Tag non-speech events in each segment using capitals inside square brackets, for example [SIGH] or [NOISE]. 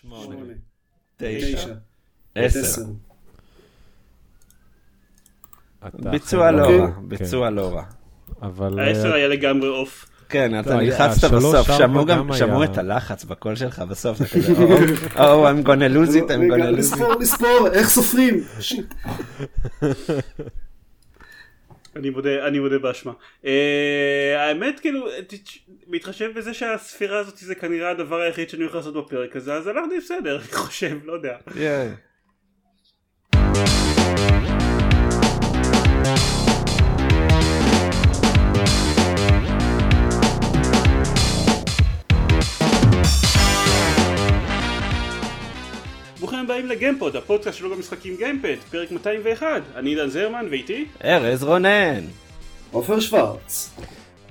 שמונה. תשע. עשר. ביצוע לא אוקיי. רע, ביצוע לא רע. אבל... העשר אה, היה לגמרי עוף. כן, אתה לא, נלחצת בסוף, שמעו גם, שמעו את הלחץ בקול שלך בסוף, זה [LAUGHS] כזה, או, I'm gonna lose it, I'm gonna lose it. לספור, לספור, איך סופרים? [LAUGHS] אני מודה, אני מודה באשמה. אה, האמת כאילו, בהתחשב בזה שהספירה הזאת זה כנראה הדבר היחיד שאני הולך לעשות בפרק הזה, אז הלכתי בסדר, [LAUGHS] אני חושב, לא יודע. ייי. ברוכים הבאים לגיימפוד, הפודקאסט שלו במשחקים גיימפד, פרק 201. אני עידן זרמן ואיתי. ארז רונן. עופר שוורץ.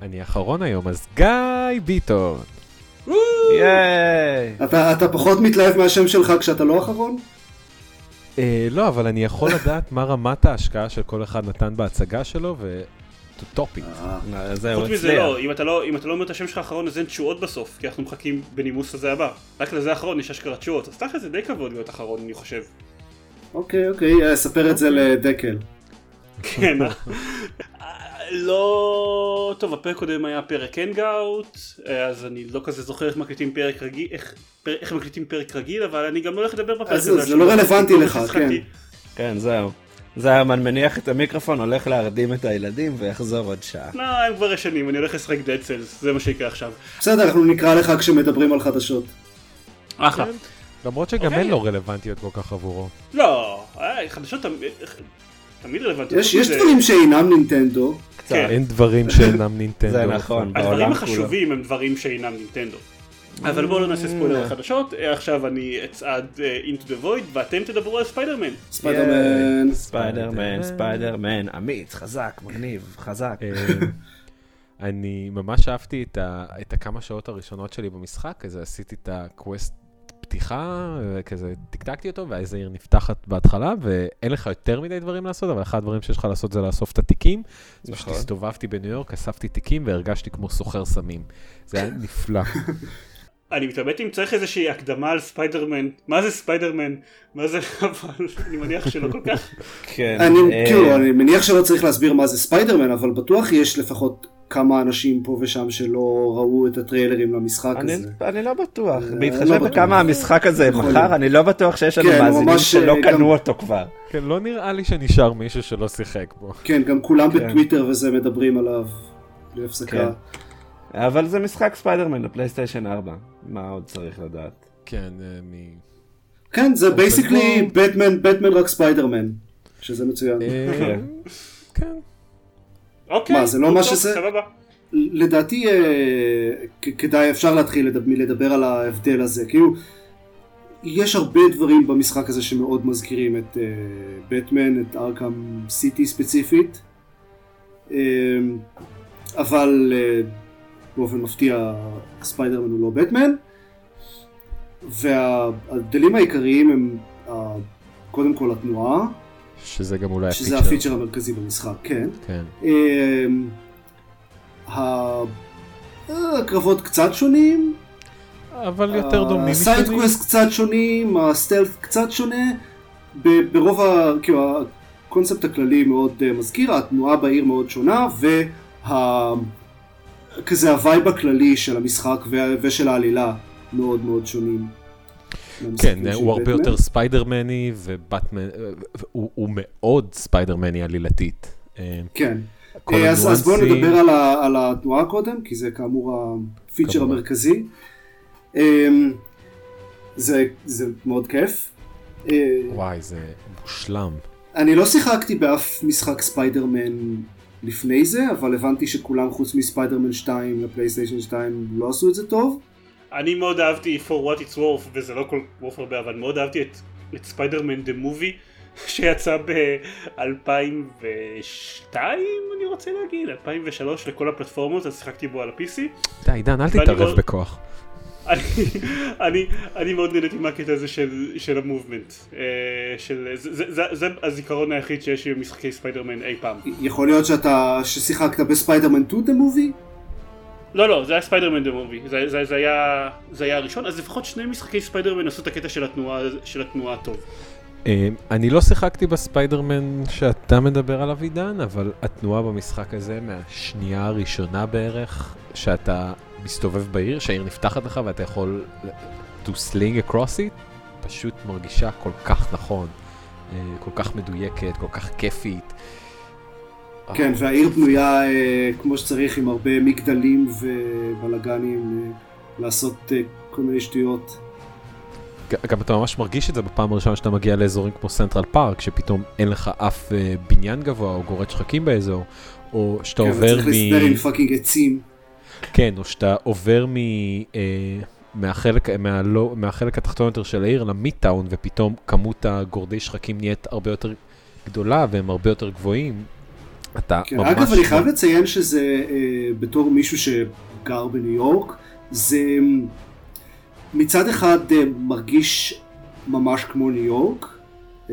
אני אחרון היום, אז גיא ביטון. אתה אתה פחות מתלהב מהשם שלך כשאתה לא אחרון? אה, לא, אבל אני יכול לדעת מה רמת ההשקעה של כל אחד נתן בהצגה שלו, ו... to top it. אה, זהו, חוץ מזה. לא, אם אתה לא, אם אתה לא אומר את השם שלך האחרון אז אין תשואות בסוף, כי אנחנו מחכים בנימוס לזה הבא. רק לזה האחרון יש אשכרה תשואות, אז תכל'ס זה די כבוד להיות אחרון אני חושב. אוקיי, אוקיי, אה, ספר את זה לדקל. כן. לא... טוב, הפרק קודם היה פרק הנגאוט, אז אני לא כזה זוכר איך מקליטים פרק רגיל, איך, פר- איך מקליטים פרק רגיל, אבל אני גם לא הולך לדבר בפרק אז הזה. זה לא רלוונטי כל לך. כן. כן, זהו. זרמן מניח את המיקרופון, הולך להרדים את הילדים ויחזור עוד שעה. לא, הם כבר ישנים, אני הולך לשחק דד סלס, זה מה שיקרה עכשיו. בסדר, אנחנו נקרא לך כשמדברים על חדשות. אחלה. כן. למרות שגם אוקיי. הן לא רלוונטיות כל כך עבורו. לא, אה, חדשות תמיד- תמיד רלוונטיות. יש דברים שאינם נינטנדו. קצת. כן. אין דברים שאינם [LAUGHS] נינטנדו. זה נכון. אבל- הדברים בעולם החשובים הם דברים שאינם נינטנדו. אבל בואו לא נעשה ספוילר לחדשות, אה, עכשיו אני אצעד אה, into the void ואתם תדברו על ספיידרמן. ספיידרמן. ספיידרמן, ספיידרמן, אמיץ, חזק, מגניב, חזק. אה, אני ממש אהבתי את, ה, את הכמה שעות הראשונות שלי במשחק, כזה עשיתי את ה quest פתיחה, וכזה טקטקתי אותו, ואז העיר נפתחת בהתחלה, ואין לך יותר מדי דברים לעשות, אבל אחד הדברים שיש לך לעשות זה לאסוף את התיקים. אז פשוט נכון. הסתובבתי בניו יורק, אספתי תיקים והרגשתי כמו סוחר סמים. זה היה נפלא. [LAUGHS] אני מתלבט אם צריך איזושהי הקדמה על ספיידרמן, מה זה ספיידרמן, מה זה אבל אני מניח שלא כל כך. כן. אני, אה, כאילו, אני מניח שלא צריך להסביר מה זה ספיידרמן, אבל בטוח יש לפחות כמה אנשים פה ושם שלא ראו את הטריילרים למשחק אני- הזה. אני לא בטוח, אה, בהתחשב לא בטוח. בכמה המשחק הזה להיות. אני לא בטוח שיש לנו כן, מאזינים שלא אה, גם- קנו אותו כבר. כן, לא נראה לי שנשאר מישהו שלא שיחק בו. כן, גם כולם כן. בטוויטר וזה מדברים עליו. בלי הפסקה. כן. אבל זה משחק ספיידרמן לפלייסטיישן 4, מה עוד צריך לדעת? כן, אה, מ... כן, זה basically. בטמן, בטמן רק ספיידרמן. שזה מצוין. אה, כן. כן. אוקיי, מה, זה לא מה שזה? לדעתי אה, כדאי, אפשר להתחיל לדבר, מלדבר על ההבדל הזה. כאילו, יש הרבה דברים במשחק הזה שמאוד מזכירים את בטמן, את ארכם סיטי ספציפית. אבל באופן מפתיע ספיידרמן הוא לא בטמן. וההבדלים העיקריים הם קודם כל התנועה, שזה גם אולי שזה הפיצ'ר. הפיצ'ר המרכזי במשחק, כן. כן. אמ, אה, הקרבות קצת שונים, אבל יותר דומים. ה side quest קצת שונים, ה stealth קצת שונה, ברוב ה... כאילו הקונספט הכללי מאוד אה, מזכיר, התנועה בעיר מאוד שונה, וה... כזה ה vibe הכללי של המשחק ושל העלילה מאוד מאוד שונים. כן, הוא הרבה בטמן. יותר ספיידרמני, ובטמן, אה, הוא הוא מאוד ספיידרמני עלילתית. אה, כן. אה, אז, אז בואו נדבר על, ה, על התנועה קודם, כי זה כאמור הפיצ'ר כמובן. המרכזי. אמ, זה, זה מאוד כיף. אה, וואי, זה מושלם. אני לא שיחקתי באף משחק ספיידרמן לפני זה, אבל הבנתי שכולם חוץ מספיידרמן 2 לפלייסטיישן 2 לא עשו את זה טוב. אני מאוד אהבתי for what it's worth, וזה לא כל כך הרבה, אבל מאוד אהבתי את, את ספיידרמן the movie, [LAUGHS] שיצא ב-2002 אני רוצה להגיד, 2003 לכל הפלטפורמות, אז שיחקתי בו על ה-PC. די, עידן, אל תתערב מאוד- בכוח. אני, אני, אני מאוד נהניתי מהקטע הזה של, של ה movement, אה, של, זה, זה, זה, זה הזיכרון היחיד שיש לי במשחקי ספיידרמן אי פעם. יכול להיות שאתה, ששיחקת בספיידרמן 2 the movie? לא, לא, זה היה ספיידרמן the movie, זה, זה, זה, היה, זה היה הראשון, אז לפחות שני משחקי ספיידרמן עשו את הקטע של התנועה, של התנועה טוב. אה, אני לא שיחקתי בספיידרמן שאתה מדבר עליו עידן, אבל התנועה במשחק הזה מהשנייה הראשונה בערך, שאתה מסתובב בעיר, שהעיר נפתחת לך ואתה יכול to sling across it, פשוט מרגישה כל כך נכון, אה, כל כך מדויקת, כל כך כיפית. כן, והעיר בנויה אה, כמו שצריך עם הרבה מגדלים ובלאגנים אה, לעשות כל מיני שטויות. גם אתה ממש מרגיש את זה בפעם הראשונה שאתה מגיע לאזורים כמו סנטרל פארק, שפתאום אין לך אף בניין גבוה או גורד שחקים באזור, או שאתה כן, עובר וצריך מ... להסתדר עם fucking עצים. כן, או שאתה עובר מ... אה, מהחלק, מהלא, מהחלק התחתון יותר של העיר למידטאון, ופתאום כמות הגורדי שחקים נהיית הרבה יותר גדולה והם הרבה יותר גבוהים. אתה כן, ממש... אגב, אני חייב לציין שזה, אה, בתור מישהו שגר בניו יורק, זה מצד אחד אה, מרגיש ממש כמו ניו יורק, אה,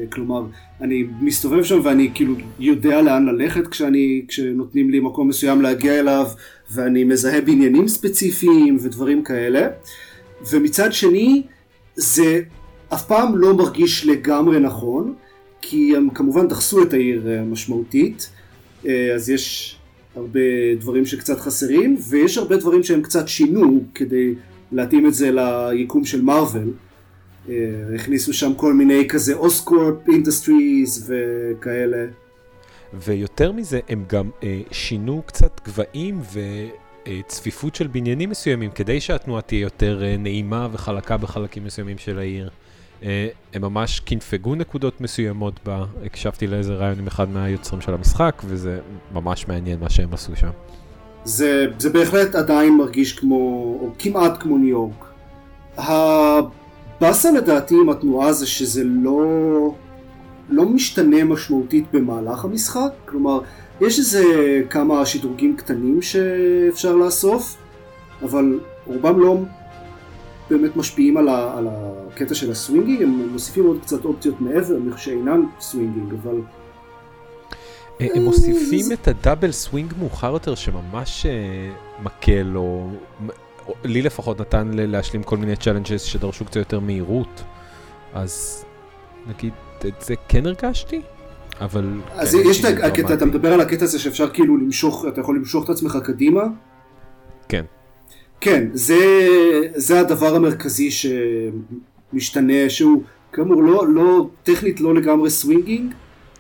כלומר, אני מסתובב שם ואני כאילו יודע לאן ללכת כשאני, כשנותנים לי מקום מסוים להגיע אליו, ואני מזהה בניינים ספציפיים ודברים כאלה, ומצד שני, זה אף פעם לא מרגיש לגמרי נכון, כי הם כמובן דחסו את העיר אה, משמעותית, אה, אז יש הרבה דברים שקצת חסרים, ויש הרבה דברים שהם קצת שינו כדי להתאים את זה ליקום של מארוול. אה, הכניסו שם כל מיני כזה אוסקורפ אינדסטריז וכאלה. ויותר מזה, הם גם אה, שינו קצת גבהים וצפיפות של בניינים מסוימים, כדי שהתנועה תהיה יותר אה, נעימה וחלקה בחלקים מסוימים של העיר. אה, הם ממש קינפגו נקודות מסוימות בה, הקשבתי לאיזה רעיון עם אחד מהיוצרים של המשחק, וזה ממש מעניין מה שהם עשו שם. זה, זה בהחלט עדיין מרגיש כמו, או כמעט כמו ניו יורק. הבאסה לדעתי עם התנועה זה שזה לא, לא משתנה משמעותית במהלך המשחק, כלומר, יש איזה כמה שדרוגים קטנים שאפשר לאסוף, אבל רובם לא באמת משפיעים על, ה, על הקטע של ה swinging, הם מוסיפים עוד קצת אופציות מעבר, שאינן swinging, אבל אה, הם מוסיפים את ה double swing מאוחר יותר, שממש אה, מקל, או לי לפחות נתן להשלים כל מיני challenges שדרשו קצת יותר מהירות. אז נגיד, את זה כן הרגשתי, אבל... אז כן, יש את הקטע, אתה. מדבר על הקטע הזה שאפשר כאילו למשוך, אתה יכול למשוך את עצמך קדימה? כן. כן, זה, זה הדבר המרכזי שמשתנה, שהוא כאמור לא, לא, טכנית לא לגמרי swinging,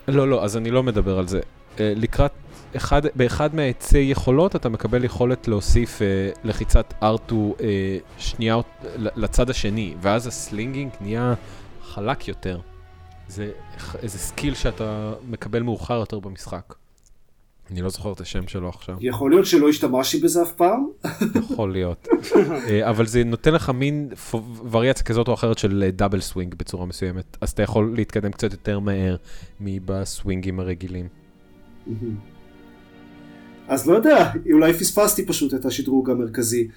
לא, לא, אז אני לא מדבר על זה. אה, לקראת, אחד, באחד מהעצי יכולות אתה מקבל יכולת להוסיף אה, לחיצת R2 אה, שנייה לצד השני, ואז ה swinging נהיה חלק יותר. זה איזה skill שאתה מקבל מאוחר יותר במשחק. אני לא זוכר את השם שלו עכשיו, יכול להיות שלא השתמשתי בזה אף פעם, יכול להיות. [LAUGHS] אה, אבל זה נותן לך מין וריאציה כזאת או אחרת של אה, double swing בצורה מסוימת, אז אתה יכול להתקדם קצת יותר מהר מבסווינגים הרגילים. אז לא יודע, אולי פספסתי פשוט את השדרוג המרכזי.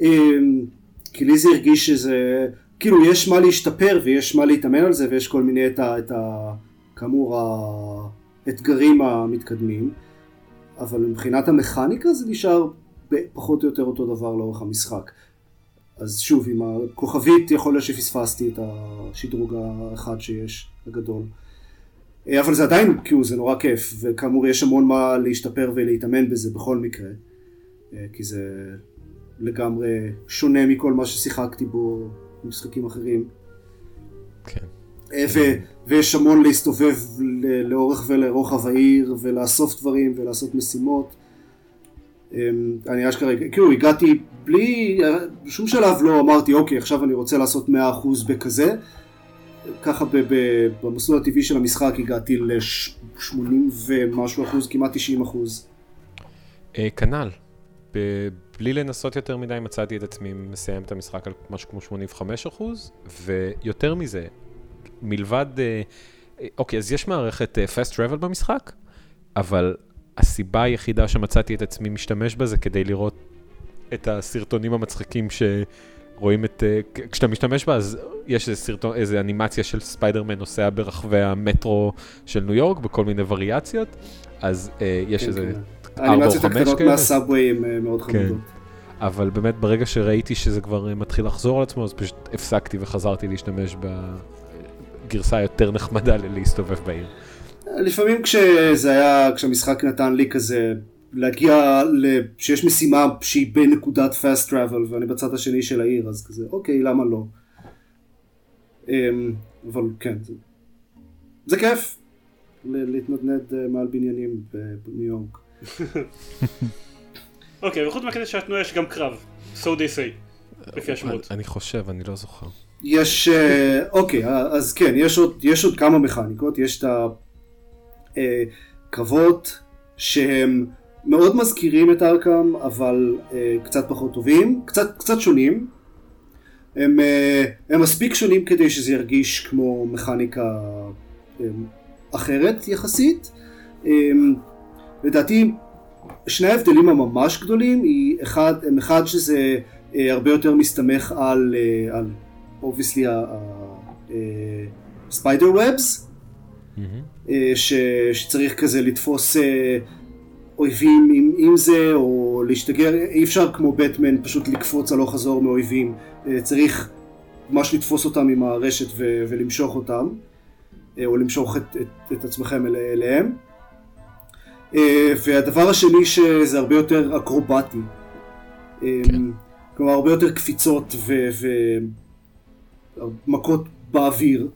אמ, כי לי זה הרגיש שזה, כאילו יש מה להשתפר ויש מה להתאמן על זה ויש כל מיני את ה... את ה כאמור האתגרים המתקדמים, אבל מבחינת המכניקה זה נשאר פחות או יותר אותו דבר לאורך המשחק. אז שוב, עם הכוכבית יכול להיות שפספסתי את השדרוג האחד שיש, הגדול. אה, אבל זה עדיין, כאילו, זה נורא כיף, וכאמור יש המון מה להשתפר ולהתאמן בזה בכל מקרה, אה, כי זה לגמרי שונה מכל מה ששיחקתי בו במשחקים אחרים. כן. אה, ו- ויש המון להסתובב לאורך ולרוחב העיר, ולאסוף דברים ולעשות משימות. אמ, אני אשכרה, כאילו הגעתי בלי, בשום שלב לא אמרתי אוקיי עכשיו אני רוצה לעשות 100% בכזה. ככה במסלול הטבעי של המשחק הגעתי ל-80 ומשהו אחוז, כמעט 90 אחוז. אה, כנ"ל. בלי לנסות יותר מדי מצאתי את עצמי מסיים את המשחק על משהו כמו 85 אחוז, ויותר מזה, מלבד, אה, אוקיי, אז יש מערכת אה, fast travel במשחק, אבל הסיבה היחידה שמצאתי את עצמי משתמש בה זה כדי לראות את הסרטונים המצחיקים שרואים את, אה, כשאתה משתמש בה אז יש איזה סרטון, איזה אנימציה של ספיידרמן נוסע ברחבי המטרו של ניו יורק בכל מיני וריאציות, אז אה, יש כן, איזה... כן. ארבע או האנימציות חמש הקטנות כאלה? מהסאבווי הן אה, מאוד כן. חמודות. אבל באמת ברגע שראיתי שזה כבר אה, מתחיל לחזור על עצמו, אז פשוט הפסקתי וחזרתי להשתמש בגרסה היותר נחמדה להסתובב בעיר. לפעמים כשזה היה, כשהמשחק נתן לי כזה להגיע, שיש משימה שהיא בנקודת fast travel ואני בצד השני של העיר, אז כזה, אוקיי, למה לא? אמ, אבל כן, זה, זה כיף להתנדנד אה, מעל בניינים בניו יורק. [LAUGHS] אוקיי, וחוץ מהקטע של התנועה יש גם קרב, so they say, לפי השמות. אני חושב, אני לא זוכר. יש, אה, אוקיי, אז כן, יש עוד, יש עוד כמה מכניקות, יש את הקרבות אה, שהם מאוד מזכירים את ארקאם, אבל קצת פחות טובים, קצת, קצת שונים. הם, הם מספיק שונים כדי שזה ירגיש כמו מכניקה אחרת יחסית. לדעתי שני ההבדלים הממש גדולים היא אחד, הם אחד שזה אה, הרבה יותר מסתמך על, אה, על obviously ה spider webs שצריך כזה לתפוס אה, אויבים עם, עם זה או להשתגר, אי אפשר כמו בטמן פשוט לקפוץ הלוך חזור מאויבים, אה, צריך ממש לתפוס אותם עם הרשת ו, ולמשוך אותם אה, או למשוך את, את, את עצמכם אל, אליהם אה, והדבר השני שזה הרבה יותר אקרובטי. כן. כלומר הרבה יותר קפיצות ומכות באוויר.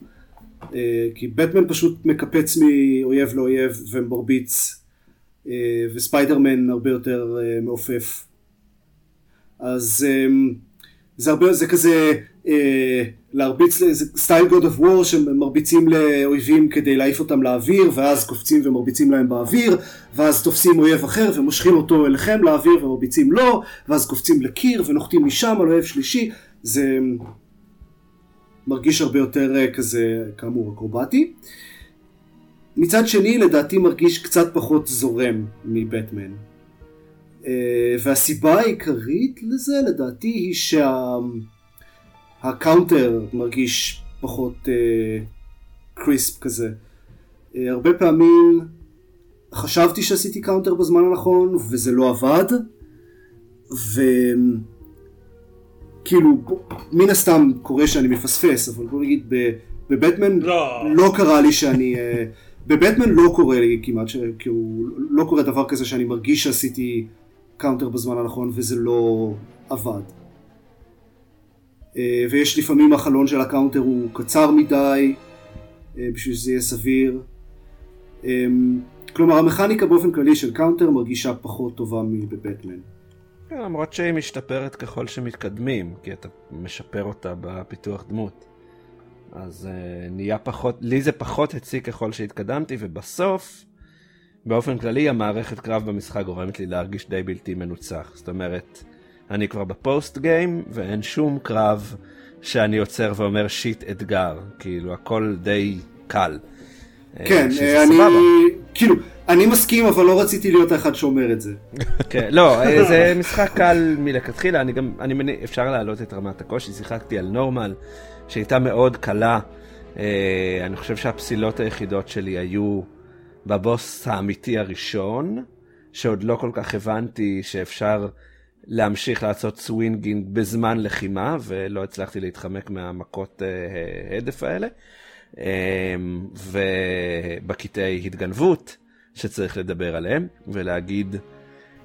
אה, כי בטמן פשוט מקפץ מאויב לאויב ומרביץ וספיידרמן הרבה יותר מעופף. אז זה הרבה, זה כזה אה, להרביץ, זה סטייל God of War שמרביצים לאויבים כדי להעיף אותם לאוויר ואז קופצים ומרביצים להם באוויר ואז תופסים אויב אחר ומושכים אותו אליכם לאוויר ומרביצים לו ואז קופצים לקיר ונוחתים משם על אויב שלישי זה מרגיש הרבה יותר אה, כזה כאמור אקרובטי מצד שני לדעתי מרגיש קצת פחות זורם מבטמן אה, והסיבה העיקרית לזה לדעתי היא שה counter שה... מרגיש פחות crisp אה, כזה. אה, הרבה פעמים חשבתי שעשיתי counter בזמן הנכון וזה לא עבד וכאילו מן הסתם קורה שאני מפספס אבל בוא נגיד בבטמן לא, לא קרה לי שאני בבטמן לא קורה לי כמעט, כאילו לא קורה דבר כזה שאני מרגיש שעשיתי counter בזמן הנכון וזה לא עבד. אה, ויש לפעמים החלון של ה counter הוא קצר מדי אה, בשביל שזה יהיה סביר. אה, כלומר המכניקה באופן כללי של counter מרגישה פחות טובה מבבטמן. כן, למרות שהיא משתפרת ככל שמתקדמים, כי אתה משפר אותה בפיתוח דמות. אז uh, נהיה פחות, לי זה פחות הציג ככל שהתקדמתי, ובסוף באופן כללי המערכת קרב במשחק גורמת לי להרגיש די בלתי מנוצח. זאת אומרת, אני כבר בפוסט גיים ואין שום קרב שאני עוצר ואומר שיט אתגר. כאילו הכל די קל. אה, כן, אני, סבבה. כאילו, אני מסכים אבל לא רציתי להיות האחד שאומר את זה. [LAUGHS] כן, לא, אה, זה משחק קל מלכתחילה, אני גם, אני מניח, אפשר להעלות את רמת הקושי, שיחקתי על נורמל, שהייתה מאוד קלה. אה, אני חושב שהפסילות היחידות שלי היו בבוס האמיתי הראשון, שעוד לא כל כך הבנתי שאפשר להמשיך לעשות swinging בזמן לחימה, ולא הצלחתי להתחמק מהמכות אה, הדף האלה. אמ, ובקטעי התגנבות, שצריך לדבר עליהם, ולהגיד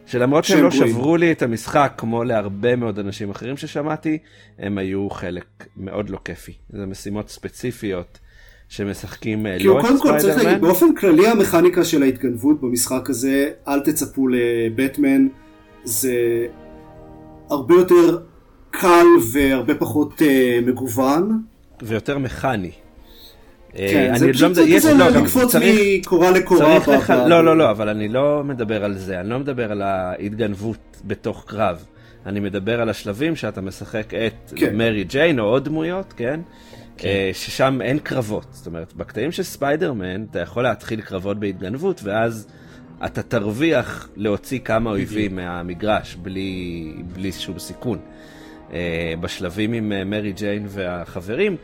שלמרות שהם לא שברו לי את המשחק, כמו להרבה מאוד אנשים אחרים ששמעתי, הם היו חלק מאוד לא כיפי. זה משימות ספציפיות. שמשחקים אה, לא ספיידרמן. קודם כל צריך להגיד, באופן כללי המכניקה של ההתגנבות במשחק הזה, אל תצפו לבטמן, זה הרבה יותר קל והרבה פחות uh, מגוון. ויותר מכני. אה, כן, זה פשוט לא כזה לא, לקפוץ מקורה לקורה. לך, לא, לא, לא, אבל אני לא מדבר על זה, אני לא מדבר על ההתגנבות בתוך קרב. אני מדבר על השלבים שאתה משחק את כן. מרי ג'יין או עוד דמויות, כן? כן. אה, ששם אין קרבות. זאת אומרת, בקטעים של ספיידרמן אתה יכול להתחיל קרבות בהתגנבות, ואז אתה תרוויח להוציא כמה אויבים מהמגרש בלי, בלי שום סיכון. אה, בשלבים עם מרי ג'יין והחברים,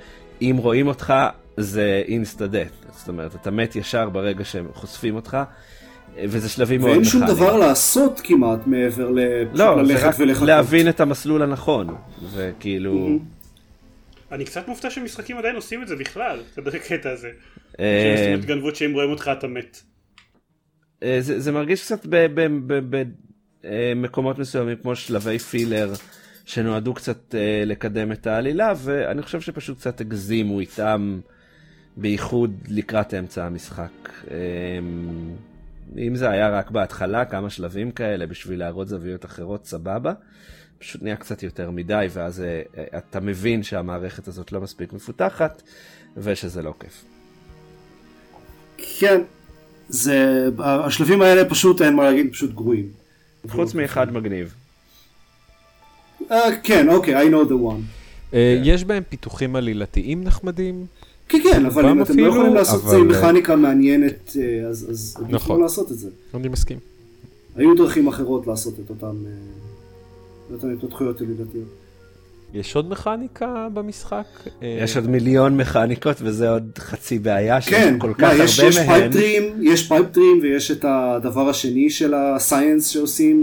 אם רואים אותך זה אינסטה דאט. זאת אומרת, אתה מת ישר ברגע שהם חושפים אותך. וזה שלבים מאוד ואין מכניים. שום דבר לעשות כמעט מעבר לפשוט לא, זה רק ולחכות. להבין את המסלול הנכון, וכאילו... אני קצת מופתע שמשחקים עדיין עושים את זה בכלל, את הקטע הזה. אה, שעושים התגנבות שאם רואים אותך אתה מת. אה, זה, זה מרגיש קצת במקומות מסוימים כמו שלבי פילר שנועדו קצת אה, לקדם את העלילה ואני חושב שפשוט קצת הגזימו איתם בייחוד לקראת אמצע המשחק. אה, אם זה היה רק בהתחלה כמה שלבים כאלה בשביל להראות זוויות אחרות סבבה. פשוט נהיה קצת יותר מדי ואז אה, אה, אתה מבין שהמערכת הזאת לא מספיק מפותחת ושזה לא כיף. כן, זה, השלבים האלה פשוט אין מה להגיד, פשוט גרועים. חוץ מאחד מגניב. אה, כן, אוקיי, I know the one. אה, יש בהם פיתוחים עלילתיים נחמדים. כן, כן, אבל אם אתם לא יכולים לעשות את זה עם אבל- מכניקה מעניינת, אה, אז אז עדיף נכון. לא לעשות את זה. אני מסכים. היו דרכים אחרות לעשות את אותן אה, אותן התפתחויות עלילתיות. יש עוד מכניקה במשחק? אה, יש עוד מיליון מכניקות וזה עוד חצי בעיה שיש כן, כל כך מה, יש, יש הרבה מהן. פייפטרים, יש פייפטרים ויש את הדבר השני של ה science שעושים,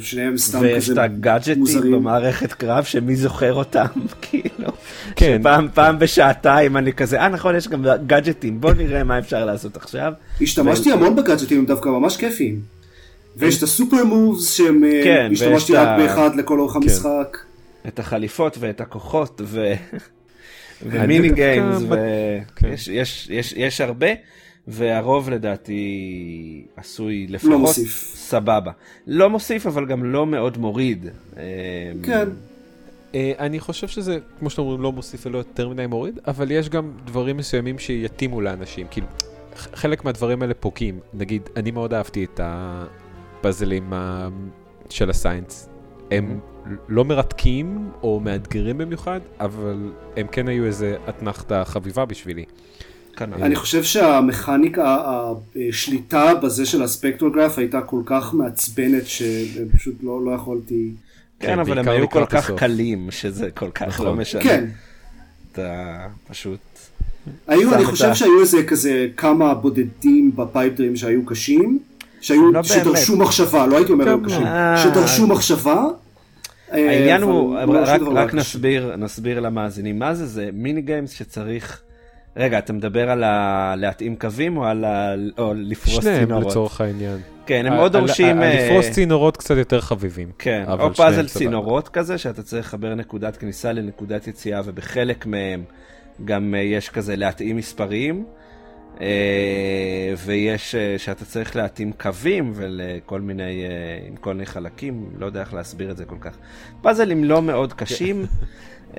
ששניהם סתם ויש כזה את הגאדג'טים מוזרים. במערכת קרב שמי זוכר אותם [LAUGHS] כאילו. כן. שפעם פעם בשעתיים אני כזה אה נכון יש גם גאדג'טים בוא נראה מה אפשר לעשות עכשיו. השתמשתי ו- המון בגאדג'טים, הם דווקא ממש כיפיים. ויש את הסופר מובס שהם, אה, כן, ויש השתמשתי רק ה- באחד לכל אורך המשחק. את החליפות ואת הכוחות ו... ומיני גיימס כן. ויש יש, יש, יש הרבה והרוב לדעתי עשוי לפחות מוסיף. סבבה. לא מוסיף אבל גם לא מאוד מוריד. אה, כן. אה, אני חושב שזה, כמו שאתם אומרים, לא מוסיף ולא יותר מדי מוריד, אבל יש גם דברים מסוימים שיתאימו לאנשים. כאילו, חלק מהדברים האלה פוגעים. נגיד, אני מאוד אהבתי את הפאזלים ה- של הסיינס. הם לא מרתקים או מאתגרים במיוחד, אבל הם כן היו איזה אתנחתה חביבה בשבילי. כנ"ל. אני חושב שהמכניקה, השליטה בזה של הספקטרוגרף הייתה כל כך מעצבנת שפשוט לא, לא יכולתי... כן, אבל הם היו כל כך. קלים, שזה כל כך נכון. לא משנה. כן, אתה פשוט... היו, אני חושב שהיו איזה כזה כמה בודדים בפייפדרים שהיו קשים, שהיו, לא שדרשו. מחשבה, לא הייתי אומר היו גם קשים, לא. שדרשו מחשבה. אה, העניין אבל הוא, לא רק, לא נסביר למאזינים מה זה, זה מיני גיימס שצריך... רגע, אתה מדבר על ה... להתאים קווים או על ה... או לפרוס שניהם צינורות? לצורך העניין. כן, הם מאוד דורשים... אה, לפרוס צינורות קצת יותר חביבים. כן, או שניהם פאזל. צינורות כזה, שאתה צריך לחבר נקודת כניסה לנקודת יציאה, ובחלק מהם גם אה, יש כזה להתאים מספרים, אה, ויש שאתה צריך להתאים קווים ולכל מיני, עם כל מיני חלקים, לא יודע איך להסביר את זה כל כך. פאזלים לא מאוד קשים. [LAUGHS]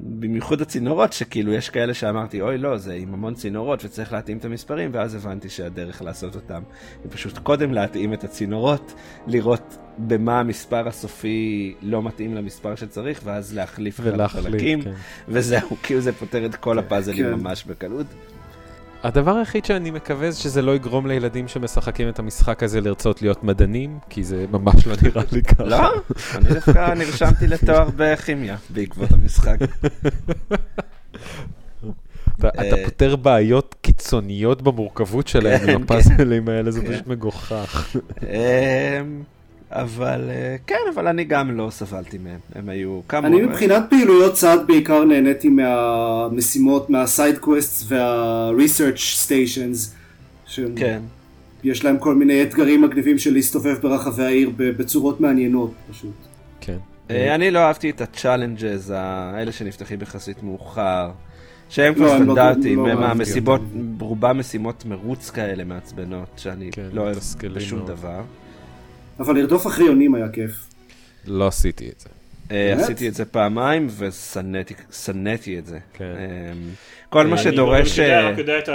במיוחד הצינורות שכאילו יש כאלה שאמרתי אוי לא זה עם המון צינורות וצריך להתאים את המספרים ואז הבנתי שהדרך לעשות אותם היא פשוט קודם להתאים את הצינורות לראות במה המספר הסופי לא מתאים למספר שצריך ואז להחליף ולהחליט, החלקים כן. וזהו כאילו זה פותר את כל הפאזלים כן. ממש בקלות. הדבר היחיד שאני מקווה זה שזה לא יגרום לילדים שמשחקים את המשחק הזה לרצות להיות מדענים, כי זה ממש לא נראה לי ככה. לא? אני דווקא נרשמתי לתואר בכימיה בעקבות המשחק. אתה, אה, פותר בעיות קיצוניות במורכבות שלהם כן, עם הפאזלים האלה, זה פשוט מגוחך. אבל אה, כן, אבל אני גם לא סבלתי מהם, הם היו כמה... אני מבחינת פעילויות צד בעיקר נהניתי מהמשימות, מהסייד קווסט וה-research stations, כן, שיש להם כל מיני אתגרים מגניבים של להסתובב ברחבי העיר ב- בצורות מעניינות פשוט. כן. אה, אני לא אהבתי את ה challenges, האלה שנפתחים יחסית מאוחר, שהם לא, כבר הם לא- סטנדרטים, לא הם המסיבות. רובם משימות מרוץ כאלה מעצבנות, שאני כן, לא אוהב בשום. דבר. אבל לרדוף אחרי יונים היה כיף. לא עשיתי את זה. אה? עשיתי את זה פעמיים ושנאתי שנאתי את זה. כן. אמ, כל מה אני שדורש... אני אה, רק יודע את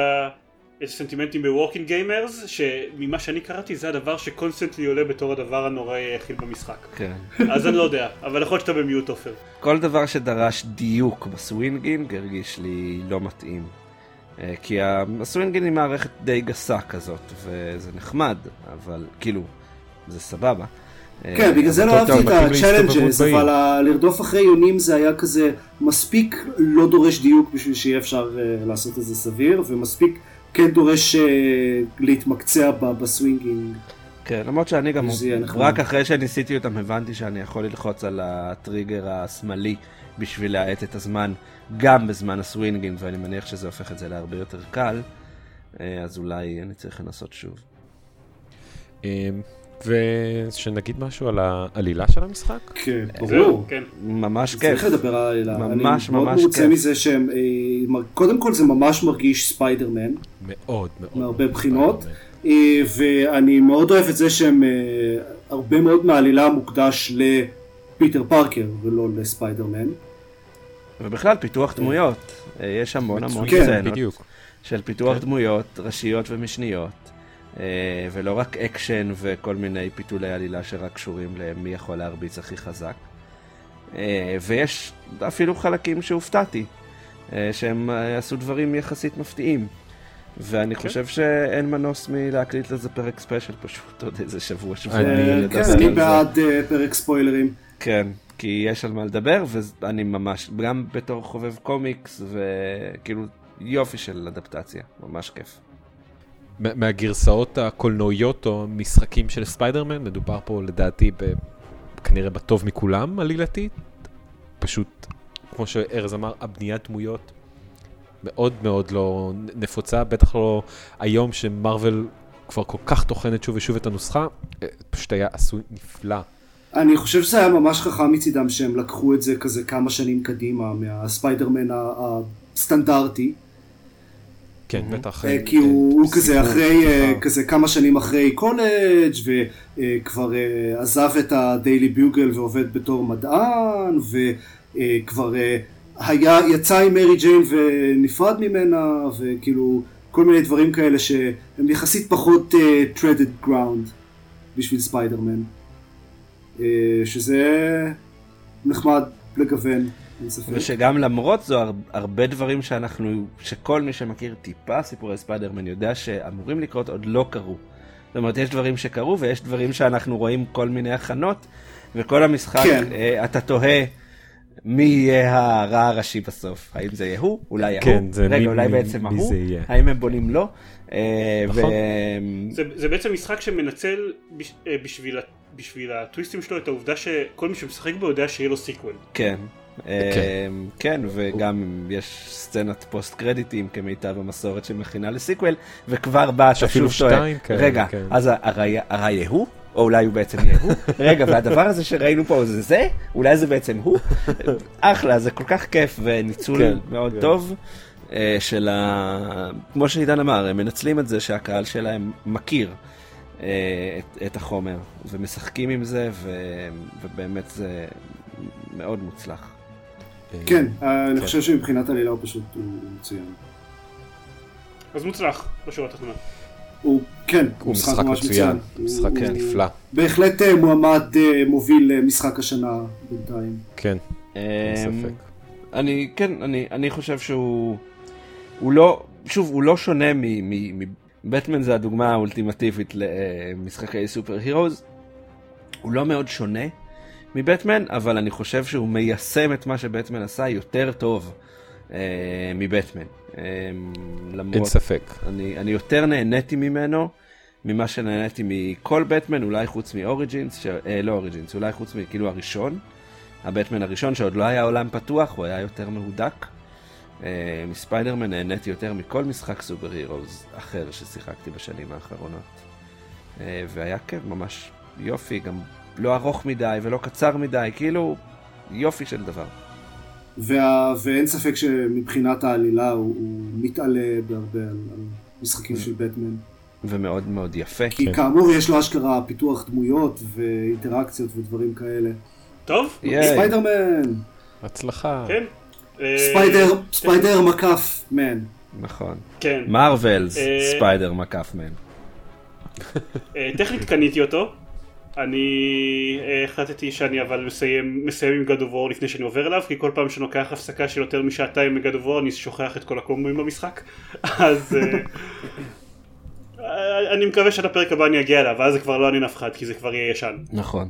הסנטימנטים בווקינג גיימרס, שממה שאני קראתי זה הדבר ש constantly עולה בתור הדבר הנורא היחיד במשחק. כן. אז אני לא יודע, אבל יכול להיות שאתה במיעוט עופר. כל דבר שדרש דיוק ב swinging הרגיש לי לא מתאים. אה, כי ה swinging היא מערכת די גסה כזאת, וזה נחמד, אבל כאילו, זה סבבה. אה, כן, בגלל זה לא אהבתי את ה-challenges. אבל ה- לרדוף אחרי יונים זה היה כזה מספיק לא דורש דיוק בשביל שיהיה אפשר אה, לעשות את זה סביר, ומספיק כן דורש להתמקצע ב swinging. כן, למרות שאני גם, רק אחרי שניסיתי אותם הבנתי שאני יכול ללחוץ על הטריגר השמאלי בשביל להאט את הזמן, גם בזמן ה swinging, ואני מניח שזה הופך את זה להרבה יותר קל, אז אולי אני צריך לנסות שוב. ושנגיד משהו על העלילה של המשחק? כן, ברור. כן. ממש כיף. צריך לדבר על העלילה. ממש ממש כיף. אני מאוד מרוצה מזה שהם, קודם כל זה ממש מרגיש ספיידרמן. מאוד מאוד. מהרבה בחינות. ואני מאוד אוהב את זה שהם, הרבה מאוד מהעלילה מוקדש לפיטר פארקר ולא לספיידרמן. ובכלל פיתוח דמויות, יש המון המון סצנות של פיתוח דמויות ראשיות ומשניות. ולא רק אקשן וכל מיני פיתולי עלילה שרק קשורים למי יכול להרביץ הכי חזק. ויש אפילו חלקים שהופתעתי, שהם עשו דברים יחסית מפתיעים. ואני חושב שאין מנוס מלהקליט לזה פרק ספיישל פשוט עוד איזה שבוע שבוע. כן, אני בעד פרק ספוילרים. כן, כי יש על מה לדבר ואני ממש, גם בתור חובב קומיקס וכאילו יופי של אדפטציה, ממש כיף. מהגרסאות הקולנועיות או משחקים של ספיידרמן, מדובר פה לדעתי. כנראה בטוב מכולם עלילתית. פשוט, כמו שארז אמר, הבניית דמויות מאוד מאוד לא נפוצה, בטח לא היום שמרוויל כבר כל כך טוחנת שוב ושוב את הנוסחה, פשוט היה עשוי נפלא. אני חושב שזה היה ממש חכם מצידם שהם לקחו את זה כזה כמה שנים קדימה מהספיידרמן הסטנדרטי. כן, בטח. כי הוא כזה אחרי, כזה כמה שנים אחרי קולג' וכבר עזב את הדיילי ביוגל ועובד בתור מדען וכבר היה, יצא עם מרי ג'יין ונפרד ממנה וכאילו כל מיני דברים כאלה שהם יחסית פחות treaded ground בשביל ספיידרמן. שזה נחמד לגוון. ושגם למרות זו הרבה דברים שאנחנו, שכל מי שמכיר טיפה סיפורי ספיידרמן יודע שאמורים לקרות עוד לא קרו. זאת אומרת יש דברים שקרו ויש דברים שאנחנו רואים כל מיני הכנות וכל המשחק כן. אתה תוהה מי יהיה הרע הראשי בסוף, האם זה יהיה הוא, אולי יהיה כן, הוא, רגע מי, אולי מי, בעצם מי ההוא, האם הם בונים לו. נכון. ו... זה, זה בעצם משחק שמנצל בשביל, בשביל הטוויסטים שלו את העובדה שכל מי שמשחק בו יודע שיהיה לו סיקוול. כן. כן. כן, וגם יש סצנת פוסט קרדיטים כמיטב המסורת שמכינה ל sequel, וכבר בא אתה שוב טועה, רגע, כן. אז יהיה הוא? או אולי הוא בעצם יהיה הוא? [LAUGHS] רגע, והדבר הזה שראינו פה זה זה? אולי זה בעצם הוא? [LAUGHS] אחלה, זה כל כך כיף וניצול כן, מאוד כן. טוב של ה... כמו שעידן אמר, הם מנצלים את זה שהקהל שלהם מכיר את, את החומר, ומשחקים עם זה, ו... ובאמת זה מאוד מוצלח. כן, אני חושב שמבחינת עלילה הוא פשוט מצוין. אז מוצלח, בשורה התחתונה. הוא, כן, הוא משחק מצוין, משחק נפלא. בהחלט מועמד מוביל משחק השנה בינתיים. כן, אין ספק. אני, כן, אני, אני חושב שהוא, הוא לא, שוב, הוא לא שונה מ... בטמן זה הדוגמה האולטימטיבית למשחקי סופר הירוז. הוא לא מאוד שונה מבטמן, אבל אני חושב שהוא מיישם את מה שבטמן עשה יותר טוב אה, מבטמן. אה, למרות, אין ספק. אני, אני יותר נהניתי ממנו ממה שנהניתי מכל בטמן, אולי חוץ מאוריג'ינס, ש... אה, לא אוריג'ינס, אולי חוץ מכאילו הראשון. הבטמן הראשון שעוד לא היה עולם פתוח, הוא היה יותר מהודק. אה, מספיידרמן נהניתי יותר מכל משחק סופר הירוז אחר ששיחקתי בשנים האחרונות. אה, והיה כן, ממש יופי, גם לא ארוך מדי ולא קצר מדי, כאילו יופי של דבר. וה... ואין ספק שמבחינת העלילה הוא, הוא מתעלה בהרבה על, על משחקים של בטמן. ומאוד מאוד יפה. כי כן. כאמור יש לו אשכרה פיתוח דמויות ואינטראקציות ודברים כאלה. טוב, ספיידרמן. הצלחה. כן. Spider, Spider מקף Man. נכון. כן. Marvel's, Spider מקף Man. טכנית קניתי אותו. אני החלטתי שאני אבל מסיים, מסיים עם God of War לפני שאני עובר אליו כי כל פעם שאני לוקח הפסקה של יותר משעתיים מ-God of War אני שוכח את כל הקומבואים במשחק [LAUGHS] אז אני מקווה שעד הפרק הבא אני אגיע אליו ואז זה כבר לא אני נפחד כי זה כבר יהיה ישן. נכון.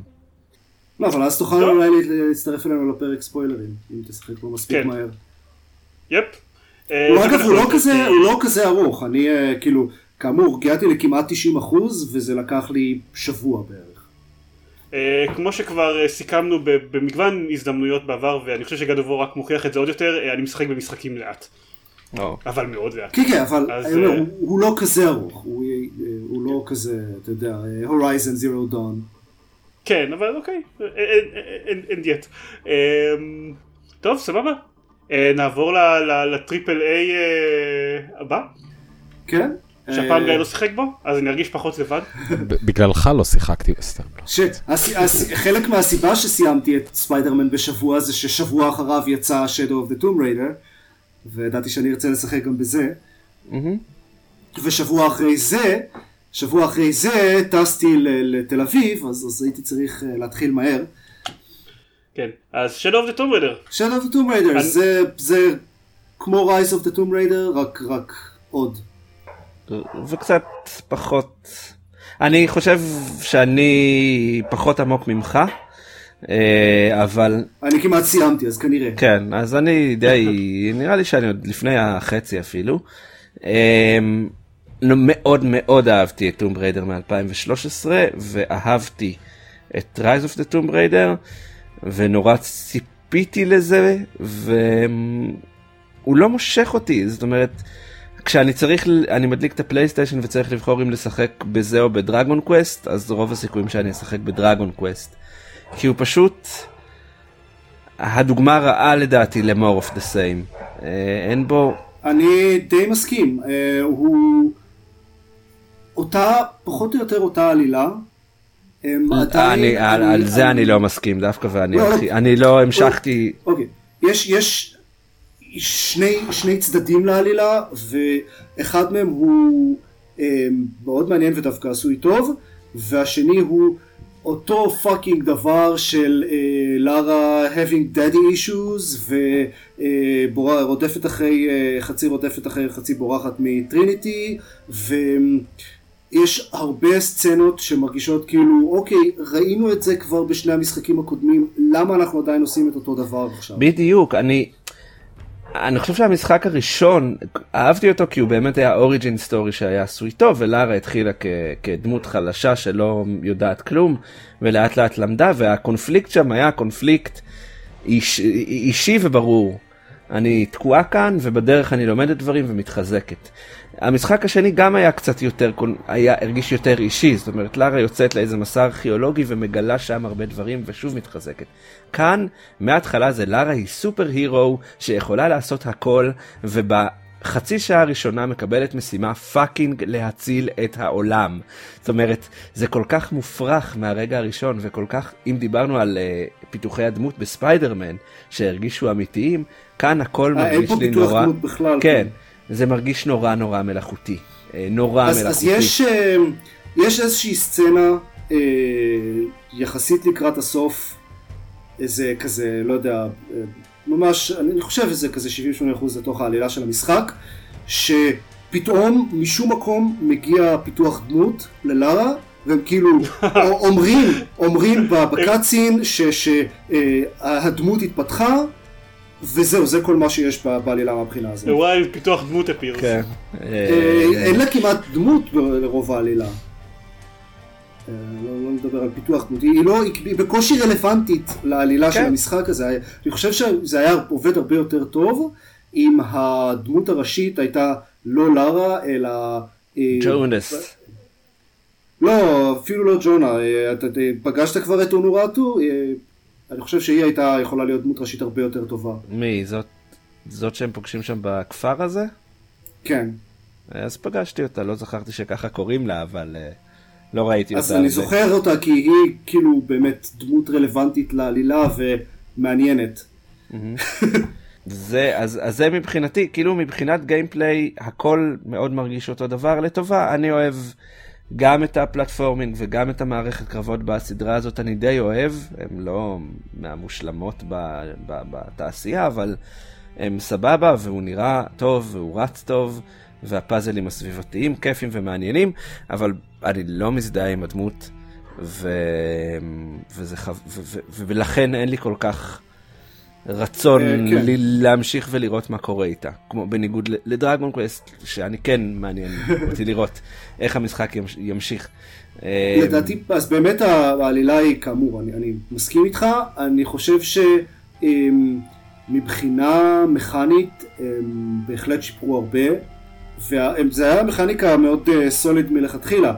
לא אבל אז תוכל אולי להצטרף אלינו לפרק ספוילרים אם תשחק בו מספיק כן. מהר. יפ. הוא אגב, הוא לא כזה, הוא לא כזה ארוך, אני כאילו, כאמור, הגעתי לכמעט 90 אחוז, וזה לקח לי שבוע בערך. כמו שכבר סיכמנו במגוון הזדמנויות בעבר, ואני חושב שגדובו רק מוכיח את זה עוד יותר, אני משחק במשחקים לאט. אבל מאוד לאט. כן, כן, אבל הוא לא כזה ארוך, הוא לא כזה, אתה יודע, Horizon Zero Dawn. כן, אבל אוקיי, and yet. טוב, סבבה. נעבור ל triple A הבא. כן. שהפעם גיא לא שיחק בו, אז אני ארגיש פחות לבד. בגללך לא שיחקתי בסתם. חלק מהסיבה שסיימתי את ספיידרמן בשבוע זה ששבוע אחריו יצא Shadow of the Tomb Raider. וידעתי שאני ארצה לשחק גם בזה. ושבוע אחרי זה, שבוע אחרי זה טסתי לתל אביב, אז, אז הייתי צריך uh, להתחיל מהר. כן, אז Shadow of the Tomb Raider. Shadow of the Tomb Raider, אני... זה, זה כמו Rise of the Tomb Raider, רק, רק עוד. וקצת פחות... אני חושב שאני פחות עמוק ממך. אה, אבל... אני כמעט סיימתי, אז כנראה. כן, אז אני די, [LAUGHS] נראה לי שאני עוד לפני החצי אפילו. אה, מאוד מאוד אהבתי את Tomb Raider מ-2013, ואהבתי את Rise of the Tomb Raider, ונורא ציפיתי לזה, והוא לא מושך אותי, זאת אומרת, כשאני צריך, אני מדליק את הפלייסטיישן וצריך לבחור אם לשחק בזה או ב Dragon Quest, אז רוב הסיכויים שאני אשחק ב Dragon Quest. כי הוא פשוט הדוגמה רעה לדעתי ל-more of the same. אה, אין בו... אני די מסכים. אה, הוא אותה, פחות או יותר אותה עלילה. אני, על, זה אני לא מסכים דווקא ואני לא, לא. לא המשכתי. אוקיי, יש, יש שני, שני צדדים לעלילה ואחד מהם הוא אה, מאוד מעניין ודווקא עשוי טוב והשני הוא אותו fucking דבר של לארה uh, having daddy issues ורודפת uh, אחרי, uh, חצי רודפת אחרי חצי בורחת מטריניטי ויש הרבה סצנות שמרגישות כאילו אוקיי ראינו את זה כבר בשני המשחקים הקודמים למה אנחנו עדיין עושים את אותו דבר עכשיו. בדיוק אני אני חושב שהמשחק הראשון, אהבתי אותו כי הוא באמת היה אוריג'ין סטורי שהיה עשוי טוב, ולארה התחילה כ- כדמות חלשה שלא יודעת כלום, ולאט לאט למדה, והקונפליקט שם היה קונפליקט איש, אישי וברור. אני תקועה כאן, ובדרך אני לומדת דברים ומתחזקת. המשחק השני גם היה קצת יותר, היה, הרגיש יותר אישי, זאת אומרת, לארה יוצאת לאיזה מסע ארכיאולוגי ומגלה שם הרבה דברים ושוב מתחזקת. כאן, מההתחלה זה לארה היא superhero שיכולה לעשות הכל, ובחצי שעה הראשונה מקבלת משימה fucking להציל את העולם. זאת אומרת, זה כל כך מופרך מהרגע הראשון, וכל כך, אם דיברנו על uh, פיתוחי הדמות בספיידרמן, שהרגישו אמיתיים, כאן הכל אה, מרגיש לי נורא... אין פה פיתוח דמות בכלל. כן. כן. זה מרגיש נורא נורא מלאכותי. אה, נורא אז, מלאכותי. אז יש, אה, יש איזושהי סצנה אה, יחסית לקראת הסוף, איזה כזה, לא יודע, ממש, אני חושב איזה כזה 78% לתוך העלילה של המשחק, שפתאום משום מקום מגיע פיתוח דמות ללארה, והם כאילו [LAUGHS] אומרים, אומרים בקאצין שהדמות התפתחה וזהו, זה כל מה שיש בעלילה מהבחינה הזאת. וואי, פיתוח דמות אפירס. כן. אה, אין לה כמעט דמות לרוב העלילה. אה, לא, לא נדבר על פיתוח דמות, היא, לא, היא בקושי רלוונטית לעלילה של כן. המשחק הזה. אני חושב שזה היה עובד הרבה יותר טוב אם הדמות הראשית הייתה לא לארה, אלא... אה, ג'ונס. לא, אפילו לא ג'ונה. אתה פגשת כבר את אונורטו? אני חושב שהיא הייתה יכולה להיות דמות ראשית הרבה יותר טובה. מי? זאת, זאת שהם פוגשים שם בכפר הזה? כן. אז פגשתי אותה, לא זכרתי שככה קוראים לה, אבל uh, לא ראיתי אותה. אז אני זוכר אותה כי היא כאילו באמת דמות רלוונטית לעלילה ומעניינת. [LAUGHS] זה, אז, אז זה מבחינתי, כאילו מבחינת גיימפליי הכל מאוד מרגיש אותו דבר לטובה, אני אוהב גם את הפלטפורמינג וגם את המערכת קרבות בסדרה הזאת אני די אוהב, הן לא מהמושלמות ב, ב, בתעשייה, אבל הם סבבה והוא נראה טוב והוא רץ טוב והפאזלים הסביבתיים כיפים ומעניינים, אבל אני לא מזדהה עם הדמות ו... וזה חו... ו... ו... ולכן אין לי כל כך רצון כן. להמשיך ולראות מה קורה איתה. כמו בניגוד לדרגון קווסט, שאני כן מעניין [LAUGHS] אותי לראות איך המשחק ימשיך. לדעתי, אז באמת העלילה היא כאמור, אני, אני מסכים איתך, אני חושב שמבחינה מכנית הם בהחלט שיפרו הרבה, וזה היה מכניקה מאוד סוליד מלכתחילה.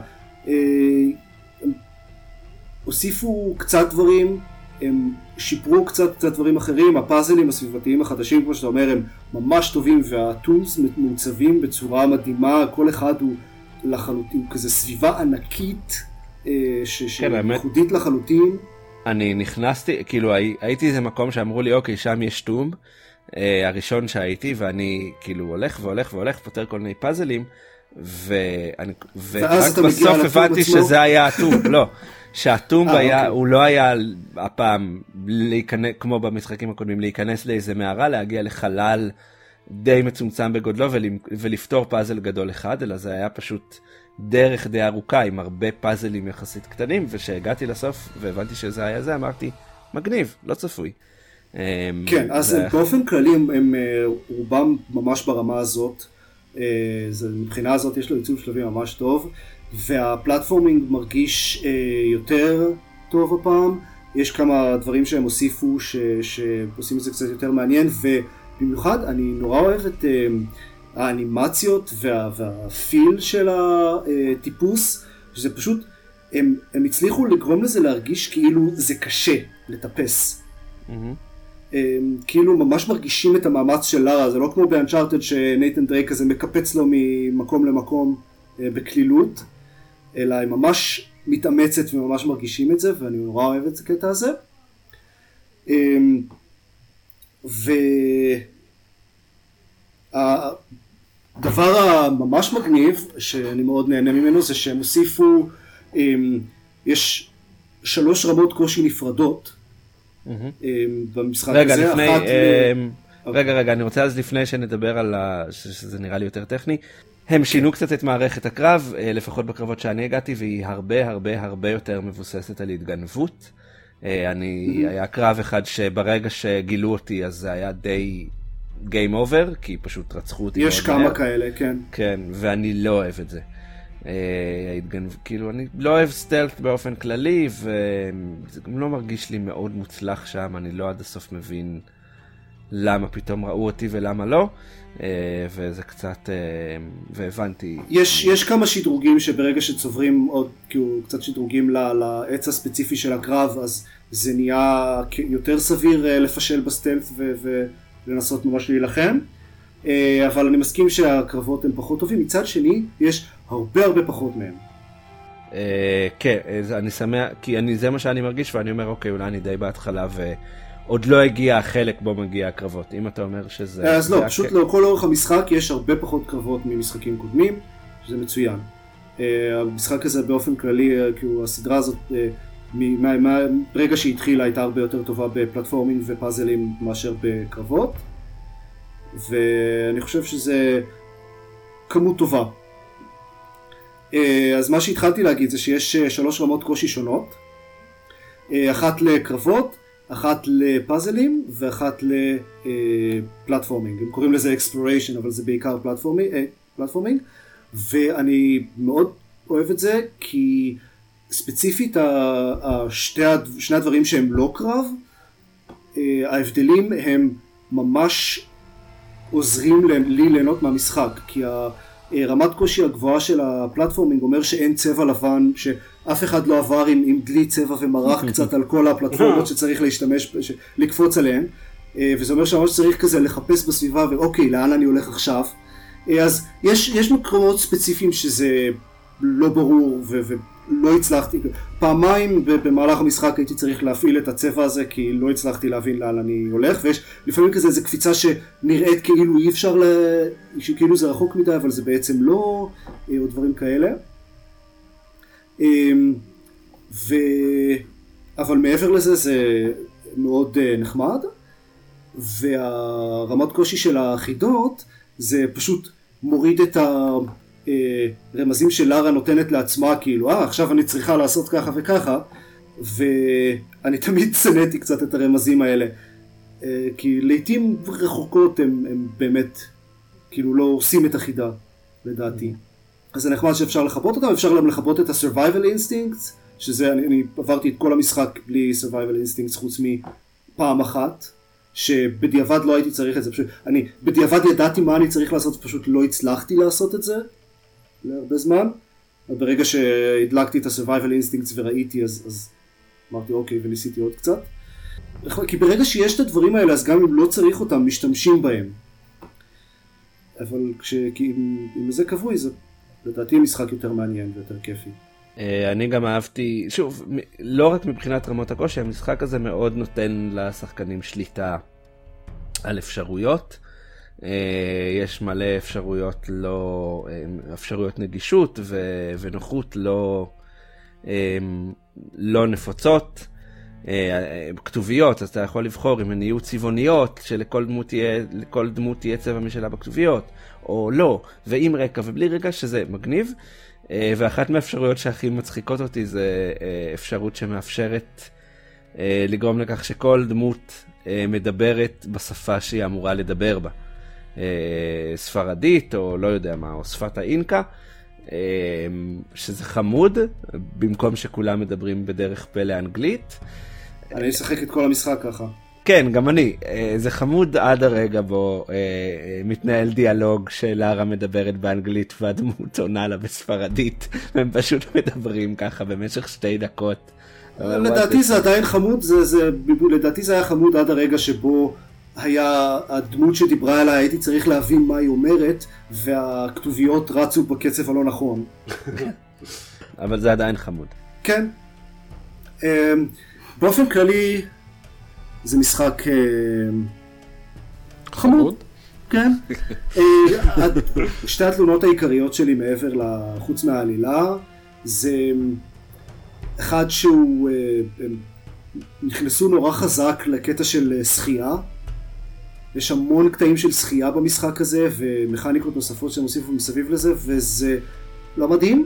הוסיפו קצת דברים, הם שיפרו קצת, קצת דברים אחרים, הפאזלים הסביבתיים החדשים כמו שאתה אומר הם ממש טובים והטונס מעוצבים בצורה מדהימה, כל אחד הוא לחלוטין, הוא כזה סביבה ענקית אה, שייחודית כן, לחלוטין. אני נכנסתי, כאילו הייתי איזה מקום שאמרו לי אוקיי שם יש טום, אה, הראשון שהייתי ואני כאילו הולך והולך והולך פותר כל מיני פאזלים. ואני, ורק בסוף הבנתי שזה היה הטום, לא, [LAUGHS] שהטום אה, היה, אוקיי. הוא לא היה הפעם להיכנס, כמו במשחקים הקודמים, להיכנס לאיזה מערה, להגיע לחלל די מצומצם בגודלו ולפתור פאזל גדול אחד, אלא זה היה פשוט דרך די ארוכה עם הרבה פאזלים יחסית קטנים, וכשהגעתי לסוף והבנתי שזה היה זה, אמרתי, מגניב, לא צפוי. אמ, כן, אז זה... באופן כללי הם, הם אה, רובם ממש ברמה הזאת. אה, זה, מבחינה הזאת יש לו עיצוב שלבים ממש טוב. והפלטפורמינג מרגיש אה, יותר טוב הפעם. יש כמה דברים שהם הוסיפו ש, שעושים את זה קצת יותר מעניין, ובמיוחד אני נורא אוהב את אה, האנימציות וה, והפיל של הטיפוס, שזה פשוט, הם, הם הצליחו לגרום לזה להרגיש כאילו זה קשה לטפס. Mm-hmm. הם, כאילו ממש מרגישים את המאמץ של לארה, זה לא כמו באנצ'ארטד שנייתן דרייק כזה מקפץ לו ממקום למקום אה, בקלילות. אלא היא ממש מתאמצת וממש מרגישים את זה, ואני נורא אוהב את הקטע הזה. אמ, והדבר הממש מגניב, שאני מאוד נהנה ממנו, זה שהם הוסיפו, אמ, יש שלוש רמות קושי נפרדות אמ, במשחק רגע, הזה. לפני, רגע, רגע, אני רוצה אז לפני שנדבר על ה... שזה נראה לי יותר טכני, הם שינו קצת את מערכת הקרב, אה, לפחות בקרבות שאני הגעתי, והיא הרבה הרבה הרבה יותר מבוססת על התגנבות. אה, אני, היה קרב אחד שברגע שגילו אותי אז זה היה די Game Over, כי פשוט רצחו אותי. יש כמה מהר. כאלה, כן. כן, ואני לא אוהב את זה. אה, ההתגנב, כאילו אני לא אוהב סטלט באופן כללי, וזה גם לא מרגיש לי מאוד מוצלח שם, אני לא עד הסוף מבין למה פתאום ראו אותי ולמה לא. אה, וזה קצת, אה, והבנתי. יש, יש כמה שדרוגים שברגע שצוברים עוד, כאילו, קצת שדרוגים לעץ הספציפי של הקרב, אז זה נהיה יותר סביר אה, לפשל בסטלט ולנסות ממש להילחם. אבל אני מסכים שהקרבות הם פחות טובים. מצד שני, יש הרבה הרבה פחות מהם. כן, אני שמח, כי זה מה שאני מרגיש, ואני אומר, אוקיי, אולי אני די בהתחלה, ו... עוד לא הגיע החלק בו מגיע הקרבות, אם אתה אומר שזה... אז לא, פשוט לכל אורך המשחק יש הרבה פחות קרבות ממשחקים קודמים, שזה מצוין. אה, המשחק הזה באופן כללי, אה, כאילו הסדרה הזאת, אה, שהיא התחילה הייתה הרבה יותר טובה בפלטפורמינג ופאזלים מאשר בקרבות, ואני חושב שזה כמות טובה. אז מה שהתחלתי להגיד זה שיש שלוש רמות קושי שונות, אחת לקרבות, אחת לפאזלים ואחת לפלטפורמינג. הם קוראים לזה exploration אבל זה בעיקר פלטפורמינג. ואני מאוד אוהב את זה כי ספציפית השתי, שני הדברים שהם לא קרב, אה, ההבדלים הם ממש עוזרים לי ליהנות מהמשחק כי הרמת קושי הגבוהה של הפלטפורמינג אומר שאין צבע לבן, שאף אחד לא עבר עם, עם דלי צבע ומרח [LAUGHS] קצת על כל הפלטפורמות שצריך להשתמש, לקפוץ עליהן, אה, וזה אומר שממש צריך כזה לחפש בסביבה ואוקיי, לאן אני הולך עכשיו? אה, אז יש, יש מקומות ספציפיים שזה לא ברור ו, לא הצלחתי, פעמיים במהלך המשחק הייתי צריך להפעיל את הצבע הזה כי לא הצלחתי להבין לאן אני הולך ויש לפעמים כזה איזה קפיצה שנראית כאילו אי אפשר, ל... שכאילו זה רחוק מדי אבל זה בעצם לא, אה, או דברים כאלה. אמ, ו... אבל מעבר לזה זה מאוד אה, נחמד והרמת קושי של החידות זה פשוט מוריד את ה... אה, שלארה נותנת לעצמה, כאילו, אה, עכשיו אני צריכה לעשות ככה וככה, ואני תמיד שנאתי קצת את הרמזים האלה. אה, כי לעיתים רחוקות הם, הם באמת כאילו לא עושים את החידה לדעתי. אז זה נחמד שאפשר לכבות אותם, אפשר גם לכבות את ה-survival instincts, שזה, אני, אני עברתי את כל המשחק בלי survival instincts חוץ מפעם אחת, שבדיעבד לא הייתי צריך את זה, פשוט, אני בדיעבד ידעתי מה אני צריך לעשות, פשוט לא הצלחתי לעשות את זה להרבה זמן. ברגע שהדלקתי את ה-survival instincts וראיתי אז, אז אמרתי אוקיי וניסיתי עוד קצת. כי ברגע שיש את הדברים האלה אז גם אם לא צריך אותם משתמשים בהם. אבל כש... כי אם, אם זה כבוי זה לדעתי משחק יותר מעניין ויותר כיפי. אה, אני גם אהבתי, שוב, לא רק מבחינת רמות הקושי, המשחק הזה מאוד נותן לשחקנים שליטה על אפשרויות. אה, יש מלא אפשרויות לא, אה, אפשרויות נגישות ונוחות לא, לא נפוצות. כתוביות, אז אתה יכול לבחור אם הן יהיו צבעוניות, שלכל דמות תהיה, דמות תהיה צבע משלה בכתוביות, או לא, ועם רקע ובלי רקע, שזה מגניב. אה, ואחת מהאפשרויות שהכי מצחיקות אותי זה אה, אפשרות שמאפשרת אה, לגרום לכך שכל דמות מדברת בשפה שהיא אמורה לדבר בה. ספרדית או לא יודע מה, או שפת האינקה, שזה חמוד, במקום שכולם מדברים בדרך פלא אנגלית. אני אשחק את כל המשחק ככה. כן, גם אני. אה, זה חמוד עד הרגע בו אה, אה, מתנהל דיאלוג שלארה מדברת באנגלית והדמות עונה לה בספרדית, [LAUGHS] והם פשוט מדברים ככה במשך שתי דקות. לדעתי זה עדיין חמוד, זה, זה, לדעתי זה היה חמוד עד הרגע שבו היה הדמות שדיברה אליי, הייתי צריך להבין מה היא אומרת, והכתוביות רצו בקצב הלא נכון. [LAUGHS] אבל זה עדיין חמוד. כן. באופן כללי, זה משחק אה, חמוד. כן. [LAUGHS] אה, שתי התלונות העיקריות שלי מעבר לחוץ מהעלילה זה אחד שהוא אה, נכנסו נורא חזק לקטע של שחייה. יש המון קטעים של שחייה במשחק הזה ומכניקות נוספות שהם הוסיפו מסביב לזה וזה לא מדהים.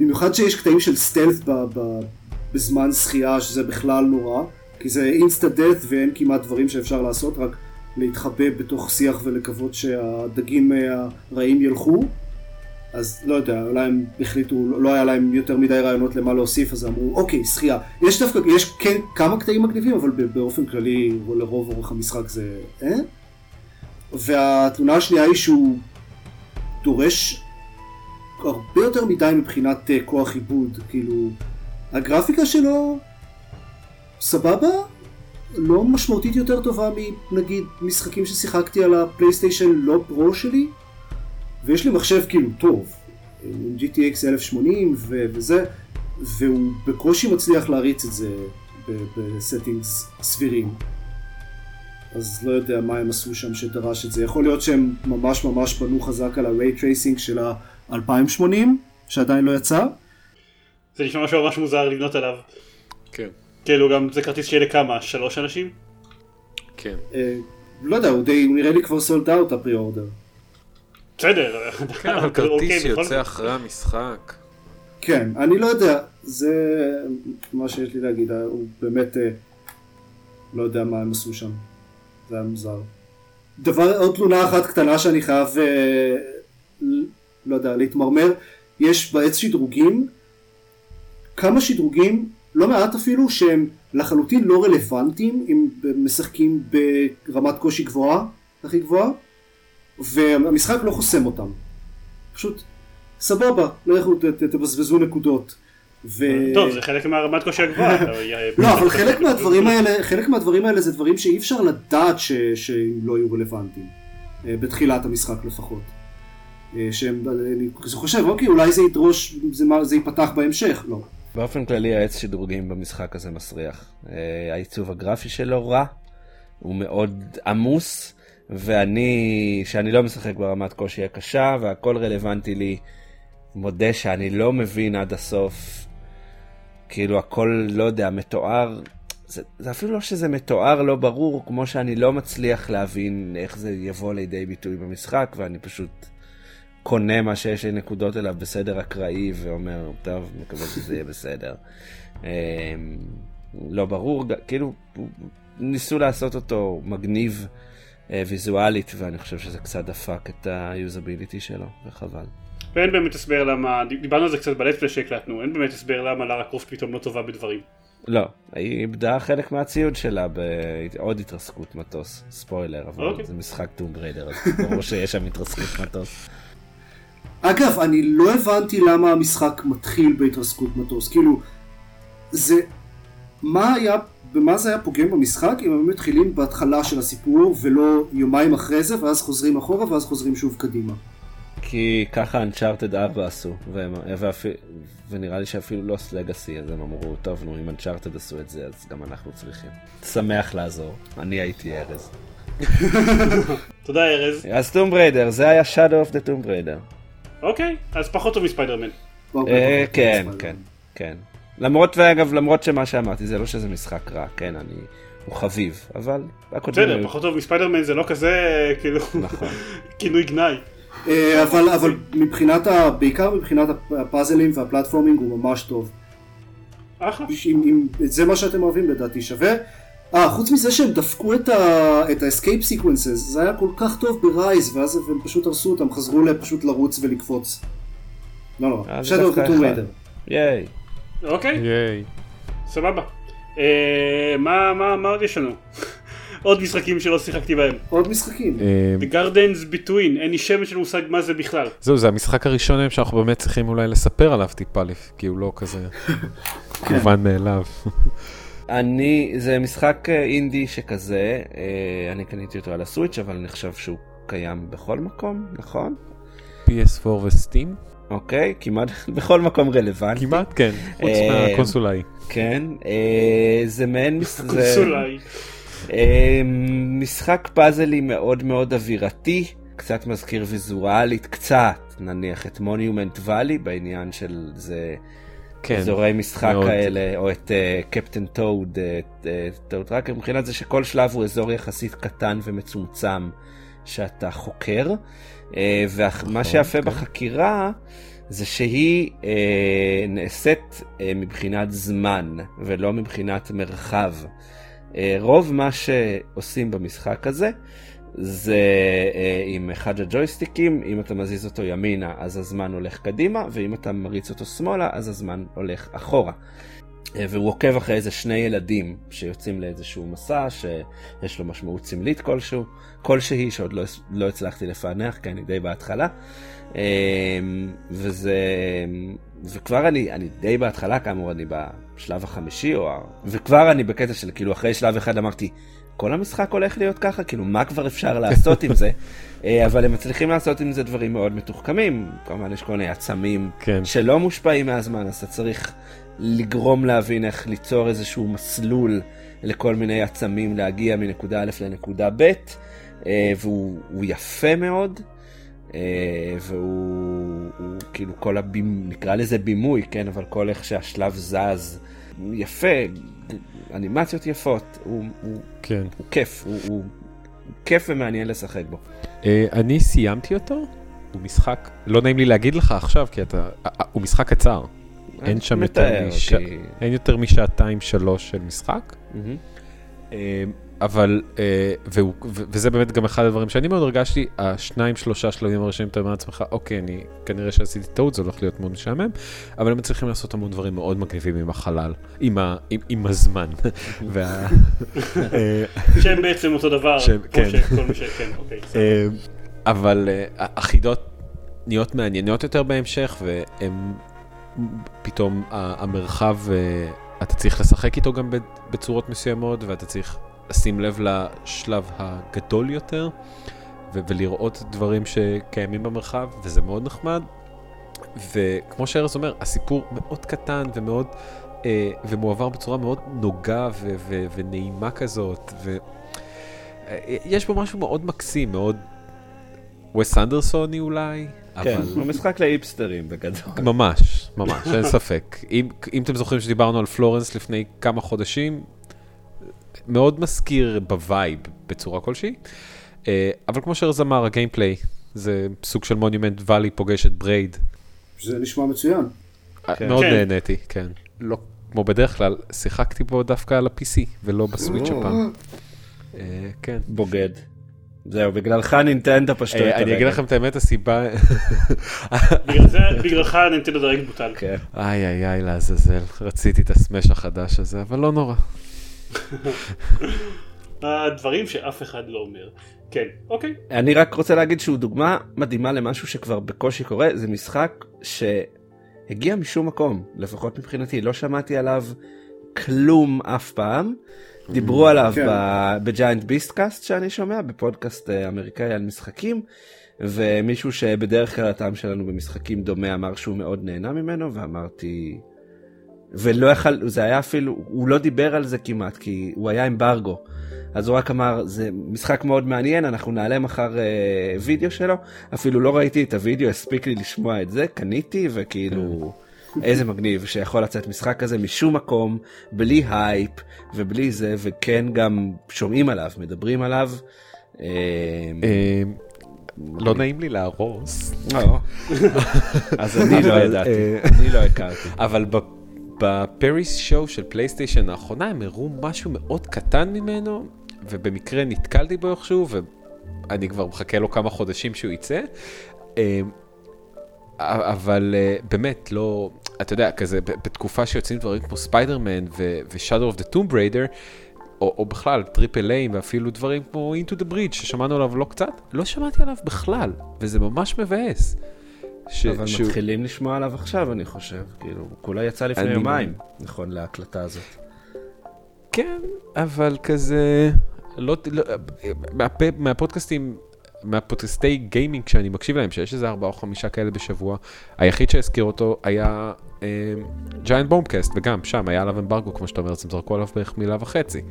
במיוחד שיש קטעים של סטלף בזמן שחייה שזה בכלל נורא. כי זה אינסטה דאט ואין כמעט דברים שאפשר לעשות, רק להתחבא בתוך שיח ולקוות שהדגים הרעים ילכו. אז לא יודע, אולי הם החליטו, לא היה להם יותר מדי רעיונות למה להוסיף, אז אמרו, אוקיי, שחייה. יש דווקא, יש כן כמה קטעים מגניבים, אבל באופן כללי, לרוב אורך המשחק זה אה? והתלונה השנייה היא שהוא דורש הרבה יותר מדי מבחינת uh, כוח עיבוד, כאילו, הגרפיקה שלו סבבה, לא משמעותית יותר טובה מנגיד משחקים ששיחקתי על הפלייסטיישן לא פרו שלי, ויש לי מחשב כאילו טוב, עם GTX 1080 ו- וזה, והוא בקושי מצליח להריץ את זה ב settings סבירים. אז לא יודע מה הם עשו שם שדרש את זה. יכול להיות שהם ממש ממש בנו חזק על ה-ray tracing של ה-2080, שעדיין לא יצא. זה נשמע משהו ממש מוזר לבנות עליו. כן. כאילו גם זה כרטיס שיהיה לכמה? שלוש אנשים? כן. אה, לא יודע, הוא די, הוא נראה לי כבר sold out ה pre-order. בסדר. כן, אבל [LAUGHS] אוקיי, כרטיס שיוצא אחרי המשחק. כן, אני לא יודע, זה מה שיש לי להגיד, הוא באמת אה, לא יודע מה הם עשו שם, זה היה מוזר. דבר, עוד תלונה אחת קטנה שאני חייב, אה, לא יודע, להתמרמר, יש בעץ שדרוגים, כמה שדרוגים לא מעט אפילו שהם לחלוטין לא רלוונטיים אם משחקים ברמת קושי גבוהה, הכי גבוהה, והמשחק לא חוסם אותם. פשוט סבבה, לכו תבזבזו נקודות. ו... טוב, זה חלק מהרמת קושי הגבוהה. [LAUGHS] לא, אבל חלק מהדברים האלה, חלק מהדברים האלה זה דברים שאי אפשר לדעת ש... שהם לא יהיו רלוונטיים. אה, בתחילת המשחק לפחות. אה, שהם, אני חושב, אוקיי, אולי זה ידרוש, זה, זה ייפתח בהמשך, לא. באופן כללי העץ שדרוגים במשחק הזה מסריח. אה, העיצוב הגרפי שלו רע, הוא מאוד עמוס, ואני, שאני לא משחק ברמת קושי הקשה, והכל רלוונטי לי, מודה שאני לא מבין עד הסוף, כאילו הכל, לא יודע, מתואר, זה, זה אפילו לא שזה מתואר לא ברור, כמו שאני לא מצליח להבין איך זה יבוא לידי ביטוי במשחק, ואני פשוט... קונה מה שיש לי נקודות אליו בסדר אקראי ואומר, טוב, מקווה שזה יהיה בסדר. אמ, לא ברור, כאילו, ניסו לעשות אותו מגניב אה, ויזואלית, ואני חושב שזה קצת דפק את ה usability שלו, וחבל. ואין באמת הסבר למה, דיברנו על זה קצת ב Let's Play שהקלטנו, אין באמת הסבר למה לארה קרופט פתאום לא טובה בדברים. לא, היא איבדה חלק מהציוד שלה בעוד התרסקות מטוס, ספוילר, אבל okay. אוקיי. זה משחק Tomb Raider, אז ברור שיש שם התרסקות מטוס. אגב, אני לא הבנתי למה המשחק מתחיל בהתרסקות מטוס, כאילו, זה, מה היה, במה זה היה פוגם במשחק אם הם מתחילים בהתחלה של הסיפור ולא יומיים אחרי זה ואז חוזרים אחורה ואז חוזרים שוב קדימה. כי ככה אנצ'ארטד 4 עשו, והם, ואפילו, ונראה לי שאפילו לוס לגאסי, אז הם אמרו, טוב נו, אם אנצ'ארטד עשו את זה, אז גם אנחנו צריכים. שמח לעזור, אני הייתי ארז. [LAUGHS] תודה ארז. אז טום בריידר, זה היה Shadow of the Tomb Raider. אוקיי, אז פחות טוב מספיידרמן. אה, כן, כן, כן. למרות, ואגב, למרות שמה שאמרתי, זה לא שזה משחק רע, כן, אני... הוא חביב, אבל... בסדר, פחות טוב מספיידרמן זה לא כזה, כאילו, נכון. [LAUGHS] כינוי גנאי. אה, אבל, אבל מבחינת, ה, בעיקר מבחינת הפאזלים וה platforming הוא ממש טוב. אחלה. אם, אם, זה מה שאתם אוהבים לדעתי שווה. אה, חוץ מזה שהם דפקו את, ה, את ה-escape sequences, זה היה כל כך טוב ב Rise, ואז הם פשוט הרסו אותם, חזרו פשוט לרוץ ולקפוץ. לא, לא, of the Tomb Raider. ייי. אוקיי. ייי. סבבה. אה, מה, מה, מה עוד יש לנו? [LAUGHS] עוד משחקים שלא שיחקתי בהם. עוד משחקים. אה, The Gardens Between, אין לי שמץ של מושג מה זה בכלל. זהו, זה המשחק הראשון שאנחנו באמת צריכים אולי לספר עליו טיפה, כי הוא לא כזה [LAUGHS] מובן מאליו. [LAUGHS] אני, זה משחק אה, אינדי שכזה, אה, אני קניתי אותו על הסוויץ', אבל אני חושב שהוא קיים בכל מקום, נכון? PS4 וסטים? אוקיי, כמעט [LAUGHS] בכל מקום רלוונטי. כמעט, כן, חוץ מהקונסולאי. כן, זה מעין... קונסולאי. משחק פאזלי מאוד מאוד אווירתי, קצת מזכיר ויזואלית, קצת, נניח את מוניומנט ואלי בעניין של זה כן, אזורי משחק מאוד. כאלה, או את קפטן טוד, טוד טראקר, מבחינת זה שכל שלב הוא אזור יחסית קטן ומצומצם שאתה חוקר, uh, ומה שיפה כן. בחקירה זה שהיא uh, נעשית uh, מבחינת זמן ולא מבחינת מרחב. Uh, רוב מה שעושים במשחק הזה זה אה, עם אחד הג'ויסטיקים, אם אתה מזיז אותו ימינה אז הזמן הולך קדימה, ואם אתה מריץ אותו שמאלה אז הזמן הולך אחורה. אה, והוא עוקב אחרי איזה שני ילדים שיוצאים לאיזשהו מסע שיש לו משמעות סמלית כלשהו, כלשהי שעוד לא, לא הצלחתי לפענח כי אני די בהתחלה. אה, וזה, וכבר אני, אני די בהתחלה כאמור אני בשלב החמישי, או, וכבר אני בקטע של כאילו אחרי שלב אחד אמרתי כל המשחק הולך להיות ככה, כאילו מה כבר אפשר לעשות עם זה, [LAUGHS] אה, אבל הם מצליחים לעשות עם זה דברים מאוד מתוחכמים, כמובן יש כל מיני עצמים כן. שלא מושפעים מהזמן, אז אתה צריך לגרום להבין איך ליצור איזשהו מסלול לכל מיני עצמים להגיע מנקודה א' לנקודה ב', אה, והוא יפה מאוד. אה, והוא הוא, כאילו כל הבימוי, נקרא לזה בימוי, כן, אבל כל איך שהשלב זז, יפה, אנימציות יפות, הוא, הוא, כן. הוא כיף, הוא, הוא כיף ומעניין לשחק בו. Uh, אני סיימתי אותו, הוא משחק, לא נעים לי להגיד לך עכשיו, כי אתה, uh, הוא משחק קצר. אין שם יותר, מש... אין יותר משעתיים שלוש של משחק. Mm-hmm. Uh, אבל, אה, והוא, וזה באמת גם אחד הדברים שאני מאוד הרגשתי, השניים שלושה שלבים הראשונים אתה אומר לעצמך, אוקיי, אני כנראה שעשיתי טעות, זה הולך להיות מאוד משעמם, אבל הם מצליחים לעשות המון דברים מאוד מגניבים עם החלל, עם, ה, עם, עם הזמן. [LAUGHS] וה, אה, [LAUGHS] שהם בעצם אותו דבר, שהם, כן. שכל מי שכן, אוקיי. [LAUGHS] אה, אבל החידות נהיות מעניינות יותר בהמשך, והם פתאום המרחב, אתה צריך לשחק איתו גם בצורות מסוימות, ואתה צריך לשים לב לשלב הגדול יותר, ו- ולראות דברים שקיימים במרחב, וזה מאוד נחמד. וכמו שארז אומר, הסיפור מאוד קטן ומאוד, אה, ומועבר בצורה מאוד נוגה ו- ו- ונעימה כזאת, ויש בו משהו מאוד מקסים, מאוד ווס אנדרסוני אולי. כן, אבל... הוא משחק להיפסטרים בגדול. ממש, ממש, אין ספק. אם, אם אתם זוכרים שדיברנו על פלורנס לפני כמה חודשים, מאוד מזכיר ב vibe בצורה כלשהי. אה, אבל כמו שארז אמר, ה gameplay זה סוג של Monument Valley פוגש את Braid. זה נשמע מצוין. אה, מאוד כן. נהניתי, כן. לא כמו בדרך כלל, שיחקתי בו דווקא על ה-PC ולא ב Switch הפעם. אה, כן. בוגד. זהו, בגללך נינטנדו פשטו את הרגל. אני אגיד לכם את האמת, הסיבה... בגלל זה, בגללך נינטנדו דרג בוטל. כן. איי איי איי לעזאזל, רציתי את הסמש החדש הזה, אבל לא נורא. הדברים שאף אחד לא אומר. כן, אוקיי. אני רק רוצה להגיד שהוא דוגמה מדהימה למשהו שכבר בקושי קורה, זה משחק שהגיע משום מקום, לפחות מבחינתי, לא שמעתי עליו כלום אף פעם. דיברו עליו כן. ב Giant Beastcast שאני שומע, בפודקאסט אה, אמריקאי על משחקים, ומישהו שבדרך כלל הטעם שלנו במשחקים דומה אמר שהוא מאוד נהנה ממנו, ואמרתי... ולא יכל, זה היה אפילו, הוא לא דיבר על זה כמעט, כי הוא היה אמברגו. אז הוא רק אמר, זה משחק מאוד מעניין, אנחנו נעלה מחר אה, וידאו שלו. אפילו לא ראיתי את הוידאו, הספיק לי לשמוע את זה, קניתי, וכאילו, איזה מגניב שיכול לצאת משחק כזה משום מקום, בלי הייפ, ובלי זה, וכן גם שומעים עליו, מדברים עליו. אה, אה, לא נעים לי להרוס, לא. [LAUGHS] אז אני לא ידעתי, אה, אני לא הכרתי. אבל בפריס show של פלייסטיישן האחרונה הם הראו משהו מאוד קטן ממנו, ובמקרה נתקלתי בו איכשהו, ואני כבר מחכה לו כמה חודשים שהוא יצא. אה, אבל אה, באמת, לא, אתה יודע, כזה, בתקופה שיוצאים דברים כמו ספיידרמן ו-Shadow of the Tomb Raider, או, או בכלל triple A ואפילו דברים כמו Into the Breach ששמענו עליו לא קצת, לא שמעתי עליו בכלל, וזה ממש מבאס. ש- אבל שהוא- מתחילים לשמוע עליו עכשיו אני חושב, כאילו, כולה יצא לפני אני- יומיים, נכון להקלטה הזאת. כן, אבל כזה, לא, לא מהפ, מהפודקאסטים, מהפודקאסטי גיימינג שאני מקשיב להם, שיש איזה ארבעה או חמישה כאלה בשבוע, היחיד שהזכיר אותו היה Giant Bombcast, וגם שם היה עליו אמברגו, כמו שאתה אומר, אז הם זרקו עליו בערך מילה וחצי.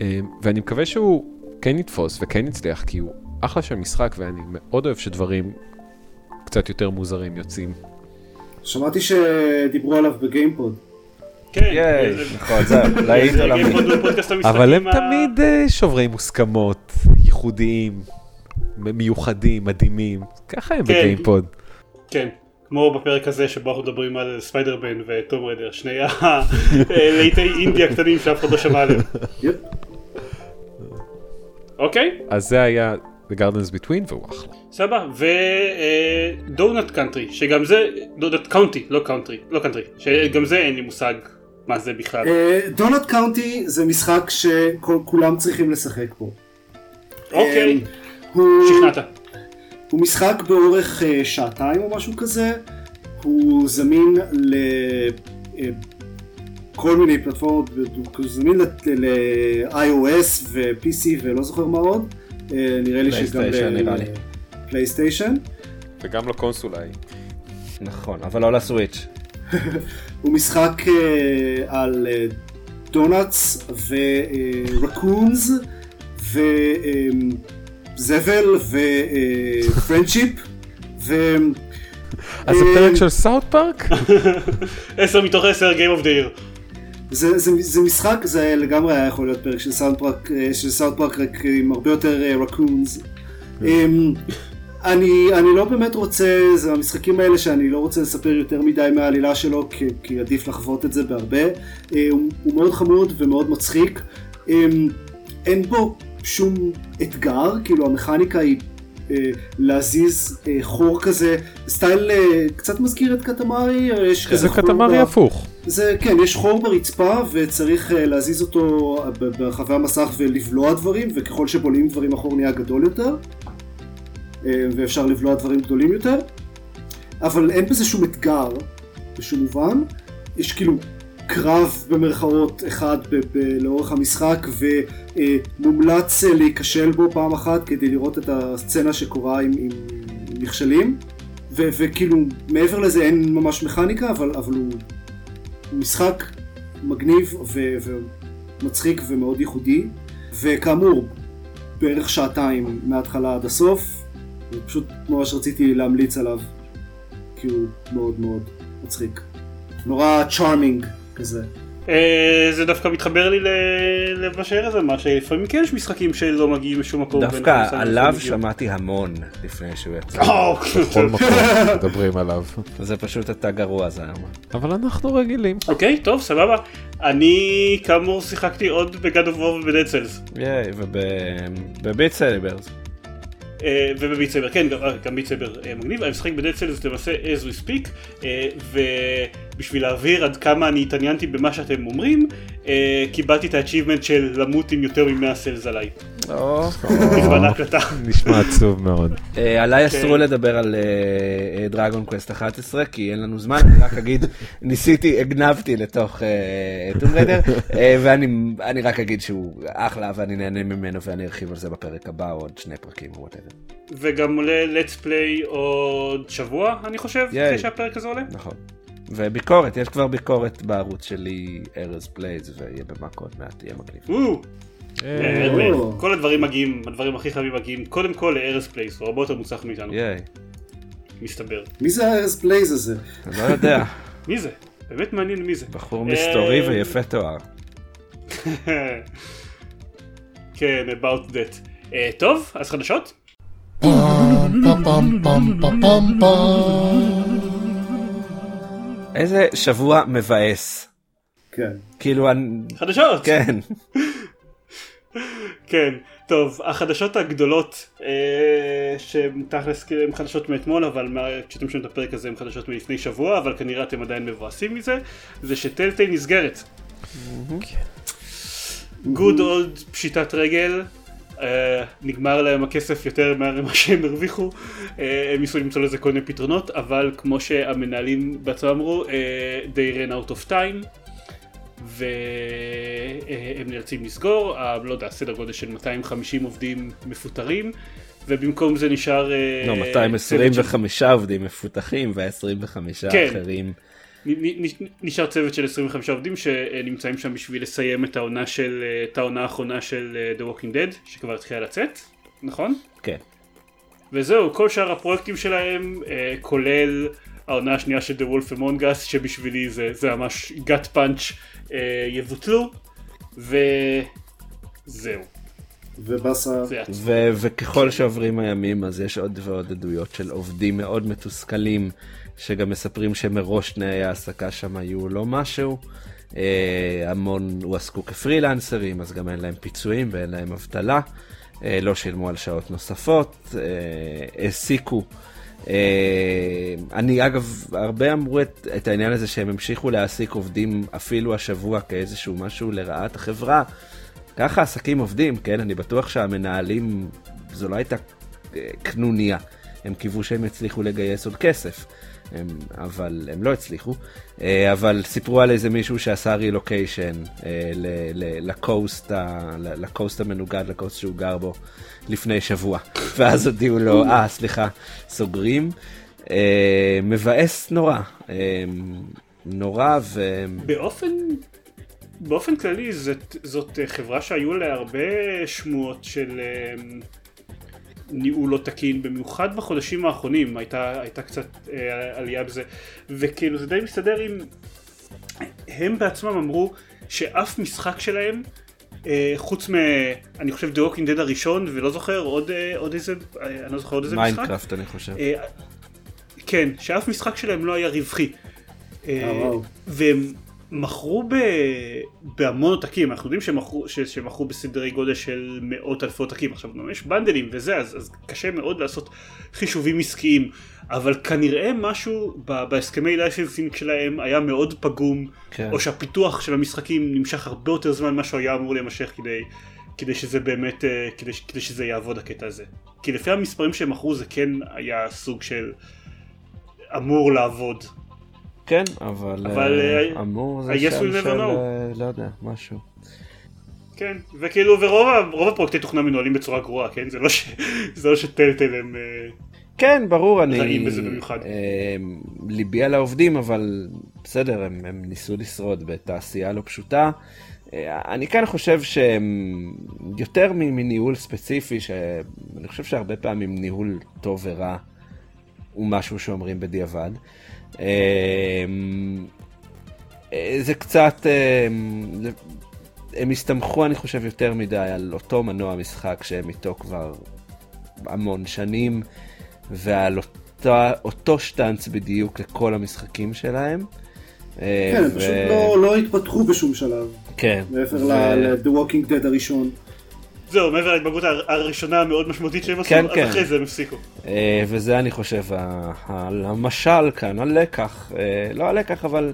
אה, ואני מקווה שהוא כן יתפוס וכן יצליח, כי הוא אחלה של משחק, ואני מאוד אוהב שדברים קצת יותר מוזרים יוצאים. שמעתי שדיברו עליו בגיימפוד. כן. זה- נכון, זהו, להיט זה עולמי. אבל הם תמיד אה, שוברי מוסכמות, ייחודיים, מיוחדים, מדהימים, ככה הם כן. בגיימפוד. כן. כמו בפרק הזה שבו אנחנו מדברים על Spider-Man ו Tomb Raider, שני הלהיטי [LAUGHS] אינדי הקטנים שאף אחד לא שמע עליהם. אוקיי, אז זה היה The Gardens Between והוא אחלה. סבבה, ו Donut Country, שגם זה, Donut County, לא קאונטרי, לא קאנטרי, שגם זה אין לי מושג מה זה בכלל. Donut County זה משחק שכולם צריכים לשחק בו. אוקיי, אה, שכנעת. הוא משחק באורך אה, שעתיים או משהו כזה, הוא זמין לכל מיני פלטפורמות, הוא זמין ל-iOS ו-PC ולא זוכר מה עוד, אה, נראה לי שגם פלייסטיישן, נראה לי. פלייסטיישן. וגם לקונסולה היא. נכון, אבל לא לסוויץ'. [LAUGHS] הוא משחק אה, על אה, donuts ו raccoons וזבל ו friendship ו... אז זה אה, פרק של South Park? [LAUGHS] 10 מתוך 10 Game of the Year. זה, זה, זה משחק, זה לגמרי היה יכול להיות פרק של South Park, אה, של South Park רק עם הרבה יותר raccoons. אני, אני לא באמת רוצה, זה המשחקים האלה שאני לא רוצה לספר יותר מדי מהעלילה שלו, כי, כי עדיף לחוות את זה בהרבה. אה, הוא, הוא מאוד חמוד ומאוד מצחיק. אה, אין בו שום אתגר, כאילו המכניקה היא אה, להזיז אה, חור כזה, סטייל אה, קצת מזכיר את קטמרי, אה, יש כזה זה חור קטמרי ב- הפוך. זה כן, יש חור ברצפה וצריך אה, להזיז אותו ב- ברחבי המסך ולבלוע דברים, וככל שבולעים דברים החור נהיה גדול יותר, אה, ואפשר לבלוע דברים גדולים יותר, אבל אין בזה שום אתגר בשום מובן, יש כאילו קרב במרכאות אחד ב- ב- לאורך המשחק ומומלץ אה, להיכשל בו פעם אחת כדי לראות את הסצנה שקורה עם, עם, עם נכשלים. ו- וכאילו מעבר לזה אין ממש מכניקה אבל, אבל הוא משחק מגניב ו- ומצחיק ומאוד ייחודי וכאמור בערך שעתיים מההתחלה עד הסוף ופשוט ממש רציתי להמליץ עליו כי הוא מאוד מאוד מצחיק. נורא צ'ארמינג כזה זה דווקא מתחבר לי למה שארז אמר, שלפעמים כן יש משחקים שלא מגיעים לשום מקום. דווקא עליו שמעתי המון לפני שהוא יצא. בכל מקום מדברים עליו. זה פשוט אתה גרוע זה היום. אבל אנחנו רגילים. אוקיי, טוב, סבבה. אני כאמור שיחקתי עוד ב God of War וב Dead Cells. ייי, וב Beat Sabers. וב Beat Saber, כן, גם Beat Saber מגניב, אני משחק ב Dead Cells למעשה as we speak, ובשביל להבהיר עד כמה אני התעניינתי במה שאתם אומרים, קיבלתי את ה-achievement של למות עם יותר מ-100 cells עליי. בזמן ההקלטה. נשמע עצוב מאוד. עליי אסרו לדבר על Dragon Quest 11 כי אין לנו זמן, אני רק אגיד, [LAUGHS] ניסיתי, הגנבתי לתוך Tomb Raider, ואני רק אגיד שהוא אחלה ואני נהנה ממנו ואני ארחיב על זה בפרק הבא עוד שני פרקים או whatever. וגם עולה let's play עוד שבוע אני חושב, אחרי שהפרק הזה עולה. נכון. וביקורת, יש כבר ביקורת בערוץ שלי, Erez Plays, ויהיה במאקו עוד מעט, יהיה מגניב. כל הדברים מגיעים, הדברים הכי חמים מגיעים קודם כל ל Erez Plays, הוא הרבה יותר מוצלח מאיתנו. מסתבר. מי זה ה Erez Plays הזה? אני לא יודע. [LAUGHS] מי זה? באמת מעניין מי זה. בחור מסתורי ויפה תואר. [LAUGHS] כן, about that. טוב, אז חדשות? איזה שבוע מבאס. כן. כאילו, חדשות! כן. [LAUGHS] כן, טוב, החדשות הגדולות אה, שהן תכלס כאילו הן חדשות מאתמול, אבל כשאתם שומעים את הפרק הזה הן חדשות מלפני שבוע, אבל כנראה אתם עדיין מבואסים מזה, זה שטלטל נסגרת. גוד אולד פשיטת רגל, נגמר להם הכסף יותר ממה שהם הרוויחו, uh, הם ניסו למצוא לזה כל מיני פתרונות, אבל כמו שהמנהלים בעצמם אמרו, uh, they ran out of time, והם נאלצים לסגור, לא יודע, סדר גודל של 250 עובדים מפוטרים, ובמקום זה נשאר... לא, 225 של... עובדים מפותחים ו-25 כן. נשאר צוות של 25 עובדים שנמצאים שם בשביל לסיים את העונה של, את העונה האחרונה של The Walking Dead שכבר התחילה לצאת, נכון? כן. וזהו, כל שאר הפרויקטים שלהם כולל העונה השנייה של The Wolf Among Us שבשבילי זה, זה ממש gut punch יבוטלו וזהו. ובאסה. וככל שעוברים הימים אז יש עוד ועוד עדויות של עובדים מאוד מתוסכלים שגם מספרים שמראש תנאי ההעסקה שם היו לא משהו. אה, המון הועסקו כפרילנסרים אז גם אין להם פיצויים ואין להם אבטלה. אה, לא שילמו על שעות נוספות, אה, העסיקו. אה, אני אגב, הרבה אמרו את, את העניין הזה שהם המשיכו להעסיק עובדים אפילו השבוע כאיזשהו משהו לרעת החברה. ככה עסקים עובדים, כן? אני בטוח שהמנהלים, זו לא הייתה קנוניה. הם קיוו שהם יצליחו לגייס עוד כסף. הם, אבל הם לא הצליחו, אה, אבל סיפרו על איזה מישהו שעשה רילוקיישן אה, לקוסט, לקוסט המנוגד, לקוסט שהוא גר בו לפני שבוע, [LAUGHS] ואז הודיעו לו, אה, סליחה, סוגרים. אה, מבאס נורא, נורא ו... באופן באופן כללי זאת, זאת חברה שהיו לה הרבה שמועות של ניהול לא תקין, במיוחד בחודשים האחרונים הייתה, הייתה קצת אה, עלייה בזה, וכאילו זה די מסתדר עם... הם בעצמם אמרו שאף משחק שלהם, אה, חוץ מ... אני חושב The Walking Dead הראשון, ולא זוכר עוד, אה, עוד איזה, אה, אני לא זוכר עוד איזה משחק. Minecraft אני חושב. אה, כן, שאף משחק שלהם לא היה רווחי. אה, אה והם מכרו ב... בהמון עותקים, אנחנו יודעים שמכרו, ש... שמכרו בסדרי גודל של מאות אלפי עותקים, עכשיו גם יש בנדלים וזה, אז, אז קשה מאוד לעשות חישובים עסקיים, אבל כנראה משהו ב... בהסכמי licensing שלהם היה מאוד פגום, כן. או שהפיתוח של המשחקים נמשך הרבה יותר זמן ממה שהוא היה אמור להימשך כדי, כדי שזה באמת, אה, כדי, כדי שזה יעבוד הקטע הזה. כי לפי המספרים שהם מכרו זה כן היה סוג של אמור לעבוד. כן, אבל, אבל אה, אמור זה שם של, אה, לא יודע, משהו. כן, וכאילו, ורוב הפרויקטי תוכנה מנוהלים בצורה גרועה, כן? זה לא, ש... [LAUGHS] זה לא ש Telltale הם... כן, ברור, אני... רעים בזה במיוחד. אה, ליבי על העובדים, אבל בסדר, הם, הם ניסו לשרוד בתעשייה לא פשוטה. אה, אני כן חושב שהם יותר מניהול ספציפי, שאני חושב שהרבה פעמים ניהול טוב ורע הוא משהו שאומרים בדיעבד. אמ, זה קצת, הם הסתמכו אני חושב יותר מדי על אותו מנוע משחק שהם איתו כבר המון שנים, ועל אותה, אותו שטאנץ בדיוק לכל המשחקים שלהם. כן, הם ו... פשוט לא, לא התפתחו בשום שלב. כן. מעבר ו... ל-The Walking Dead הראשון. זהו, מעבר להתבגרות הראשונה המאוד משמעותית שהם עשו, כן, אז כן. אחרי זה הם הפסיקו. אה, וזה אני חושב המשל כאן, הלקח, אה, לא הלקח אבל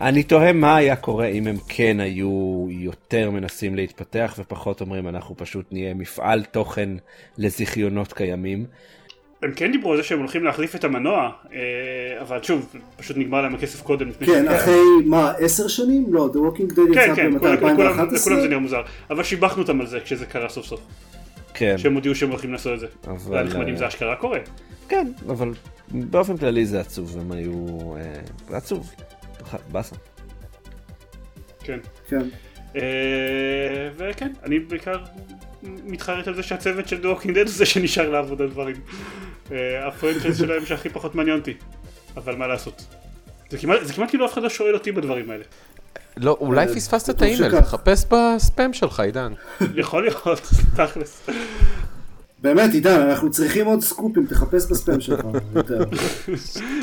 אני תוהה מה היה קורה אם הם כן היו יותר מנסים להתפתח ופחות אומרים אנחנו פשוט נהיה מפעל תוכן לזיכיונות קיימים. הם כן דיברו על זה שהם הולכים להחליף את המנוע, אה, אבל שוב, פשוט נגמר להם הכסף קודם. כן, אחרי מה, עשר שנים? לא, The Walking Dead כן, יצא כן, ב-2011? לכולם זה נראה מוזר, אבל שיבחנו אותם על זה כשזה קרה סוף סוף. כן. שהם הודיעו שהם הולכים לעשות את זה. אבל... זה נחמד אם זה אשכרה קורה. כן, אבל באופן כללי זה עצוב, הם היו... אה, עצוב. באסה. כן. כן. אה, וכן, אני בעיקר מתחרט על זה שהצוות של Walking Dead הוא זה שנשאר לעבוד על דברים. אה, ה franchise שלהם שהכי פחות מעניין אותי, אבל מה לעשות. זה כמעט, זה כמעט כאילו אף אחד לא שואל אותי בדברים האלה. לא, אולי אה, פספסת את האימייל, תחפש בספאם שלך, עידן. [LAUGHS] יכול להיות, תכלס. באמת, עידן, אנחנו צריכים עוד סקופים, תחפש בספאם שלך.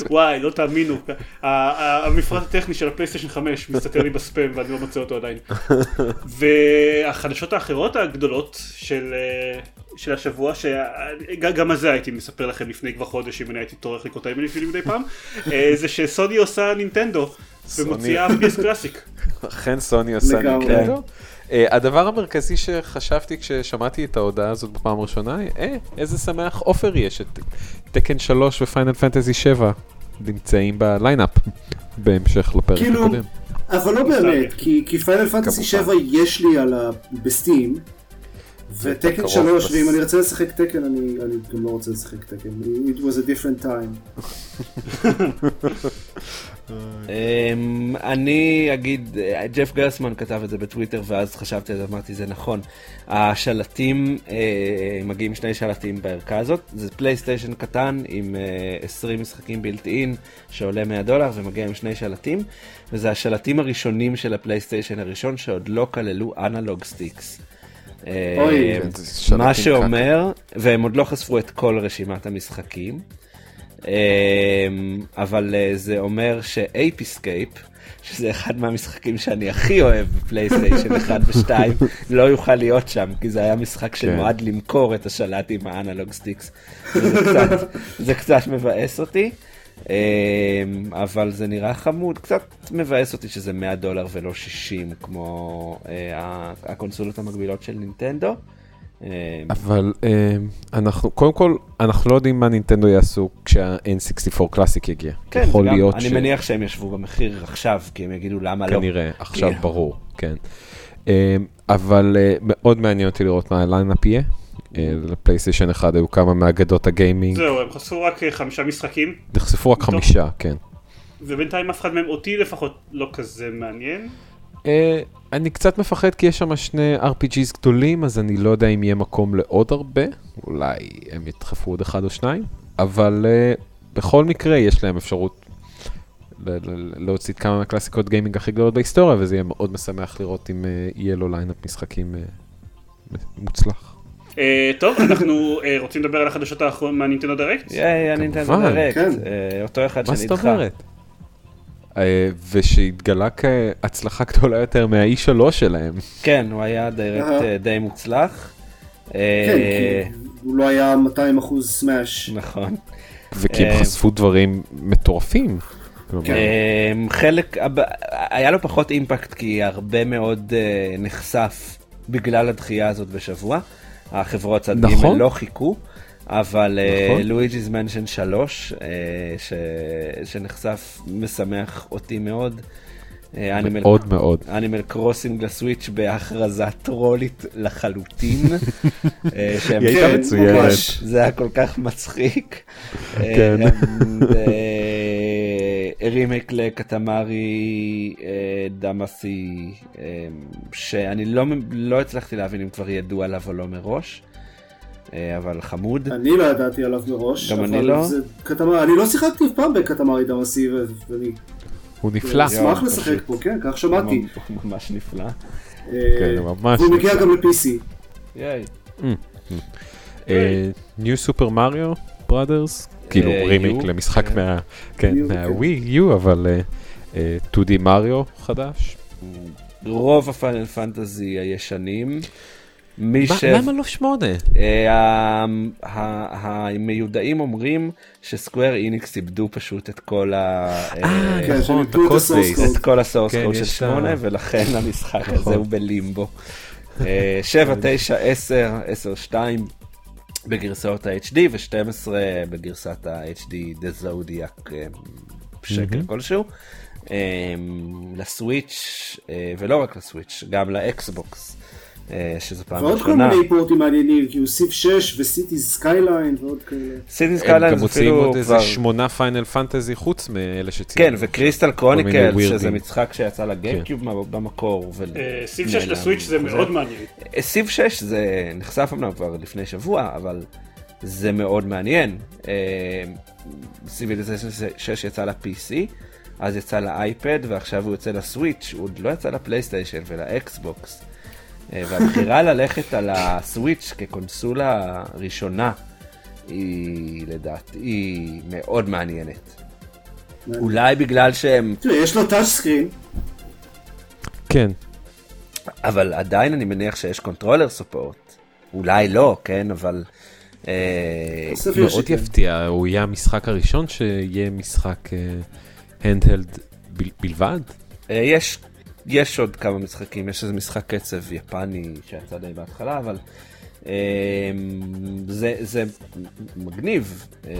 וואי, לא תאמינו. המפרט הטכני של הפלייסטיישן 5 מסתכל לי בספאם ואני לא מוצא אותו עדיין. והחדשות האחרות הגדולות של... של השבוע, שגם על זה הייתי מספר לכם לפני כבר חודש אם אני הייתי טורח לקרוא את האימיילים שלי מדי פעם, אה, זה שסוני עושה נינטנדו ומוציאה PS קלאסיק. אכן סוני עושה נינטנדו. Uh, הדבר המרכזי שחשבתי כששמעתי את ההודעה הזאת בפעם הראשונה, אה, איזה שמח עופר יש, את Tekken 3 ו Final Fantasy 7 נמצאים ב lineup בהמשך לפרק כאילו, הקודם. אבל לא באמת, כי Final Fantasy 7 יש לי על ה... ב Steam. ו Tekken 3, ואם אני רוצה לשחק Tekken, אני גם לא רוצה לשחק Tekken. It was a different time. [LAUGHS] אמ, אני אגיד, ג'ף גרסמן כתב את זה בטוויטר ואז חשבתי על זה, אמרתי זה נכון. השלטים, אה, מגיעים שני שלטים בערכה הזאת, זה פלייסטיישן קטן עם 20 אה, משחקים built-in שעולה 100 דולר ומגיע עם שני שלטים, וזה השלטים הראשונים של הפלייסטיישן הראשון שעוד לא כללו analog sticks. כן, מה שאומר, והם עוד לא חשפו את כל רשימת המשחקים, אבל אה, זה אומר ש Ape Escape, שזה אחד מהמשחקים שאני הכי אוהב בפלייסטיישן [LAUGHS] 1 ו-2, לא יוכל להיות שם, כי זה היה משחק שנועד כן. למכור את השלט עם ה analog sticks. [LAUGHS] זה קצת מבאס אותי. אמ, אבל זה נראה חמוד, קצת מבאס אותי שזה 100 דולר ולא 60 כמו אה, הקונסולות המקבילות של נינטנדו. אמ, אבל אמ, אנחנו, קודם כל, אנחנו לא יודעים מה נינטנדו יעשו כשה-N64 Classic יגיע. כן, יכול להיות אני ש... מניח שהם ישבו במחיר עכשיו, כי הם יגידו למה כנראה, לא. כנראה, [LAUGHS] עכשיו ברור, כן. אבל אה, מאוד מעניין אותי לראות מה ה lineup יהיה. אה, לפלייסטיישן 1 היו כמה מאגדות ה gaming. זהו, הם חשפו רק אה, חמישה משחקים. נחשפו רק חמישה, כן. ובינתיים אף אחד מהם אותי לפחות לא כזה מעניין. Uh, אני קצת מפחד כי יש שם שני RPGs גדולים, אז אני לא יודע אם יהיה מקום לעוד הרבה, אולי הם ידחפו עוד אחד או שניים, אבל uh, בכל מקרה יש להם אפשרות להוציא כמה מהקלאסיקות gaming הכי גדולות בהיסטוריה, וזה יהיה מאוד משמח לראות אם uh, יהיה לו lineup משחקים uh, מוצלח. אה, טוב, אנחנו אה, רוצים לדבר על החדשות האחרונות מהנינטנדו Direct? יאי, הנינטנדו Direct, כן. אה, אותו אחד שנדחה. מה זאת אומרת? ושהתגלה כהצלחה גדולה יותר מה-E3 שלהם. כן, הוא היה Direct די מוצלח. כן, כי הוא לא היה 200 אחוז Smash. נכון. וכי הם חשפו דברים מטורפים. כן. חלק, היה לו פחות אימפקט כי הרבה מאוד נחשף בגלל הדחייה הזאת בשבוע. החברות צד נכון. ג' לא חיכו, אבל. לואיג'יז מנשן 3, שנחשף, משמח אותי מאוד. אה, מאוד מאוד. אנימל קרוסינג לסוויץ' בהכרזה טרולית לחלוטין. [LAUGHS] אה, היא הייתה כן, מצוינת. זה היה כל כך מצחיק. כן. רימייק לקטמרי דמאסי, שאני לא, לא הצלחתי להבין אם כבר ידעו עליו או לא מראש. אבל חמוד. אני לא ידעתי עליו מראש. גם אני לא. קטמר, אני לא שיחקתי אף פעם בקטמרי דמאסי ואני הוא נפלא. אשמח לשחק פה, כן, כך שמעתי. [LAUGHS] ממש נפלא. כן, ממש. והוא מגיע גם ל-PC. ייי. ניו סופר מריו בראדרס, כאילו רימיק למשחק מהווי יו, אבל 2D מריו חדש. רוב הפיינל פנטזי הישנים. מי ש... למה לא שמונה? המיודעים אומרים שסקוויר איניקס איבדו פשוט את כל ה... אה, נכון, את כל ה source code של שמונה, ולכן [LAUGHS] המשחק הזה הוא בלימבו. 7, 9, 10, 10, 2 בגרסאות ה-HD ו-12 בגרסת ה-HD The Zodiac שקל כלשהו. ל Switch ולא רק ל Switch, גם לאקסבוקס. שזה פעם ראשונה. ועוד כל מיני פורטים מעניינים, כאילו Civ 6 ו City Skyline ועוד כאלה. City Skyline זה אפילו כבר... עוד איזה שמונה Final Fantasy חוץ מאלה שציינו. כן, ו Crystal Chronicle, שזה משחק שיצא ל GameCube במקור. Civ 6 ל Switch זה מאוד מעניין. Civ 6 זה נחשף אמנם כבר לפני שבוע, אבל זה מאוד מעניין. Civilization 6 יצא ל-PC. אז יצא ל iPad ועכשיו הוא יוצא ל Switch, הוא עוד לא יצא לפלייסטיישן ולאקסבוקס. והבחירה ללכת על ה Switch כקונסולה ראשונה היא לדעתי מאוד מעניינת. אולי בגלל שהם... יש לו touch screen. כן. אבל עדיין אני מניח שיש controller support. אולי לא, כן, אבל... מאוד יפתיע, הוא יהיה המשחק הראשון שיהיה משחק handheld בלבד? יש יש עוד כמה משחקים, יש איזה משחק קצב יפני שיצא די בהתחלה, אבל אה, זה, זה מגניב. אה,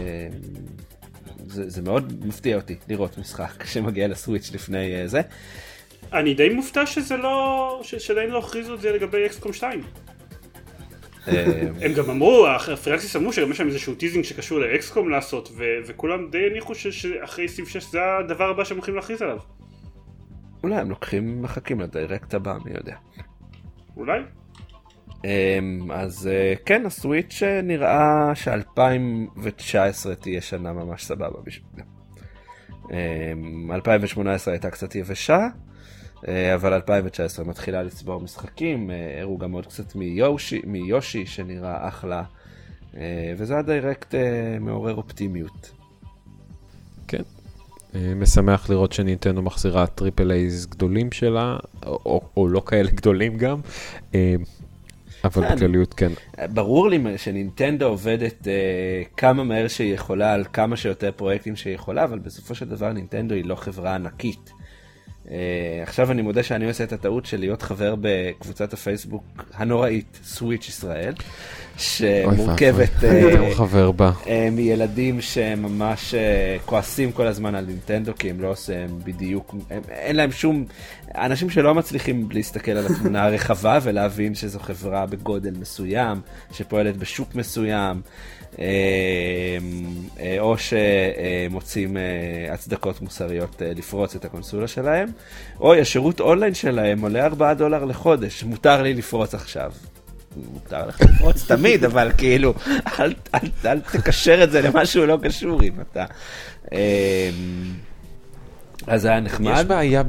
זה, זה מאוד מפתיע אותי לראות משחק [LAUGHS] שמגיע ל Switch לפני אה, זה. אני די מופתע שזה לא, שעדיין לא הכריזו את זה לגבי XCOM 2. הם גם אמרו, Firaxis אמרו שגם יש שם איזשהו teasing שקשור ל XCOM לעשות, וכולם די הניחו שאחרי Civ 6 זה הדבר הבא שהם הולכים להכריז עליו. אולי הם לוקחים, מחכים ל Direct הבא, מי יודע. אולי. אמ, אז אה, כן, ה Switch אה, נראה ש-2019 תהיה שנה ממש סבבה בשבילה. 2018 אמ, הייתה קצת יבשה, אה, אבל 2019 מתחילה לצבור משחקים, הראו גם עוד קצת מיושי, מיושי שנראה אחלה, וזה ה Direct מעורר אופטימיות. אה, משמח לראות שנינטנדו מחזירה triple A's גדולים שלה, או, או לא כאלה גדולים גם, אה, אבל כן. בכלליות כן. ברור לי שנינטנדו עובדת uh, כמה מהר שהיא יכולה על כמה שיותר פרויקטים שהיא יכולה, אבל בסופו של דבר נינטנדו היא לא חברה ענקית. Uh, עכשיו אני מודה שאני עושה את הטעות של להיות חבר בקבוצת הפייסבוק הנוראית, סוויץ' ישראל, שמורכבת uh, uh, מילדים שממש uh, כועסים כל הזמן על נינטנדו כי הם לא עושים בדיוק, הם, אין להם שום, אנשים שלא מצליחים להסתכל על התמונה הרחבה ולהבין שזו חברה בגודל מסוים, שפועלת בשוק מסוים. אמ, אה, או שמוצאים אה, הצדקות מוסריות אה, לפרוץ את הקונסולה שלהם, או השירות אונליין שלהם עולה 4 דולר לחודש, מותר לי לפרוץ עכשיו. מותר לך לפרוץ תמיד, אבל כאילו, אל, אל, אל תקשר את זה למשהו לא קשור אם אתה... אז היה נחמד. יש בעיה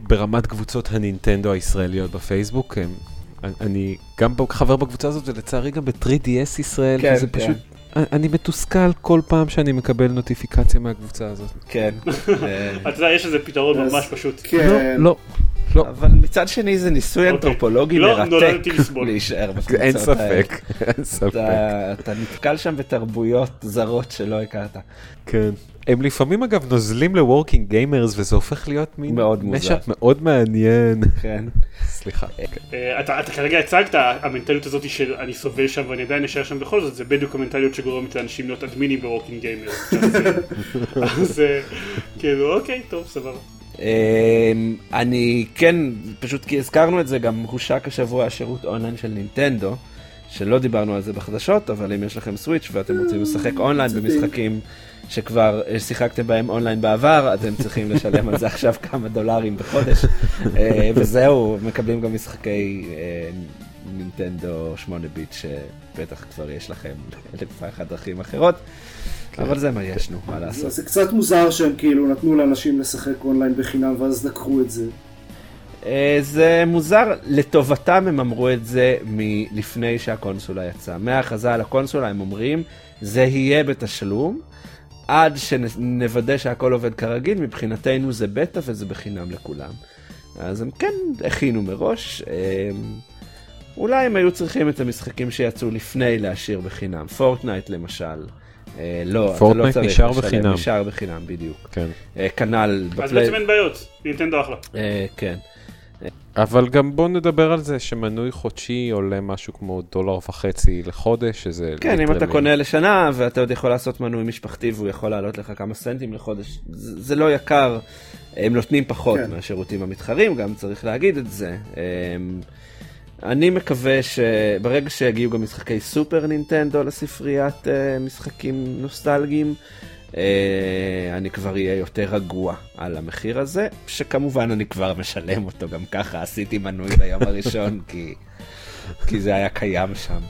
ברמת קבוצות הנינטנדו הישראליות בפייסבוק. אני גם חבר בקבוצה הזאת ולצערי גם ב-3DS ישראל, כן, זה כן. אני מתוסכל כל פעם שאני מקבל נוטיפיקציה מהקבוצה הזאת. כן. [LAUGHS] אתה יודע, יש איזה פתרון ממש פשוט. כן. לא, לא. לא. אבל מצד שני זה ניסוי אוקיי. אנתרופולוגי לא, מרתק להישאר בקבוצות האלה. אין ספק, אין ספק. אתה נתקל שם בתרבויות זרות שלא הכרת. כן. הם לפעמים אגב נוזלים ל Working Gamers וזה הופך להיות מין mashup מאוד מעניין. כן. סליחה. אה, אתה כרגע הצגת, המנטליות הזאת של אני סובל שם ואני עדיין אשאר שם בכל זאת, זה בדיוק המנטליות שגורמת לאנשים להיות אדמינים ב Working Gamers. [LAUGHS] אז אה, כאילו אוקיי, טוב, סבבה. אמ, אני כן, פשוט כי הזכרנו את זה, גם הושק השבוע השירות אונליין של נינטנדו, שלא דיברנו על זה בחדשות, אבל אם יש לכם Switch ואתם רוצים לשחק אונליין במשחקים שכבר שיחקתם בהם אונליין בעבר, אתם צריכים לשלם על זה [LAUGHS] עכשיו כמה דולרים בחודש, אה, וזהו, מקבלים גם משחקי אה, נינטנדו 8 ביט שבטח כבר יש לכם [LAUGHS] אלף ואחת דרכים אחרות. אבל זה מה יש, נו, מה לעשות. זה קצת מוזר שהם כאילו נתנו לאנשים לשחק אונליין בחינם ואז לקחו את זה. אה, זה מוזר, לטובתם הם אמרו את זה מלפני שהקונסולה יצאה. מההכרזה על הקונסולה הם אומרים, זה יהיה בתשלום, עד שנוודא שהכל עובד כרגיל, מבחינתנו זה בטא וזה בחינם לכולם. אז הם כן הכינו מראש, אה, אולי הם היו צריכים את המשחקים שיצאו לפני להשאיר בחינם, Fortnite למשל. אה, לא, אתה לא Fortnite צריך נשאר לשלם, בחינם. נשאר בחינם, בדיוק. כן. כנ"ל אז. בעצם אין בעיות, נינטנדו אחלה. כן. אבל גם בוא נדבר על זה שמנוי חודשי עולה משהו כמו דולר וחצי לחודש, שזה... כן, אם אתה קונה לשנה ואתה עוד יכול לעשות מנוי משפחתי והוא יכול לעלות לך כמה סנטים לחודש, זה זה לא יקר, הם נותנים פחות כן. מהשירותים המתחרים, גם צריך להגיד את זה. אמ, אני מקווה שברגע שיגיעו גם משחקי סופר נינטנדו לספריית אה, משחקים נוסטלגיים, אני כבר אהיה יותר רגוע על המחיר הזה, שכמובן אני כבר משלם אותו גם ככה, עשיתי מנוי ביום הראשון [LAUGHS] כי, כי זה היה קיים שם.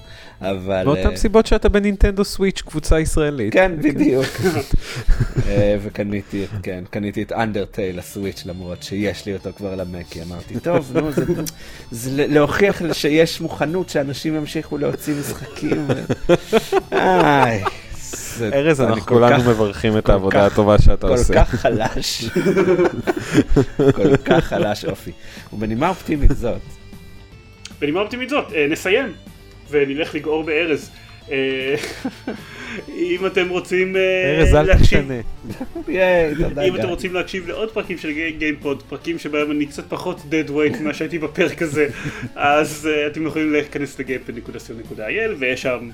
אבל... מאותן אה, סיבות שאתה בנינטנדו סוויץ' קבוצה ישראלית. כן, בדיוק. [LAUGHS] אה, וקניתי כן, קניתי את אנדרטייל לסוויץ' למרות שיש לי אותו כבר למקי. אמרתי, טוב, נו, זה, זה להוכיח שיש מוכנות שאנשים ימשיכו להוציא משחקים. [LAUGHS] איי. ארז, אנחנו כל כולנו מברכים את כל העבודה הטובה שאתה כל עושה. כך חלש. [LAUGHS] כל כך חלש אופי. ובנימה אופטימית זאת. בנימה אופטימית זאת, אה, נסיים ונלך לגעור בארז. אה, [LAUGHS] אם אתם רוצים אה, ארז, אל להקשיב, [LAUGHS] אם אתם. רוצים להקשיב לעוד פרקים של גיימפוד, פרקים שבהם אני קצת פחות dead weight ממה שהייתי בפרק הזה, אז אתם יכולים להיכנס ל GamePod.co.il ויש שם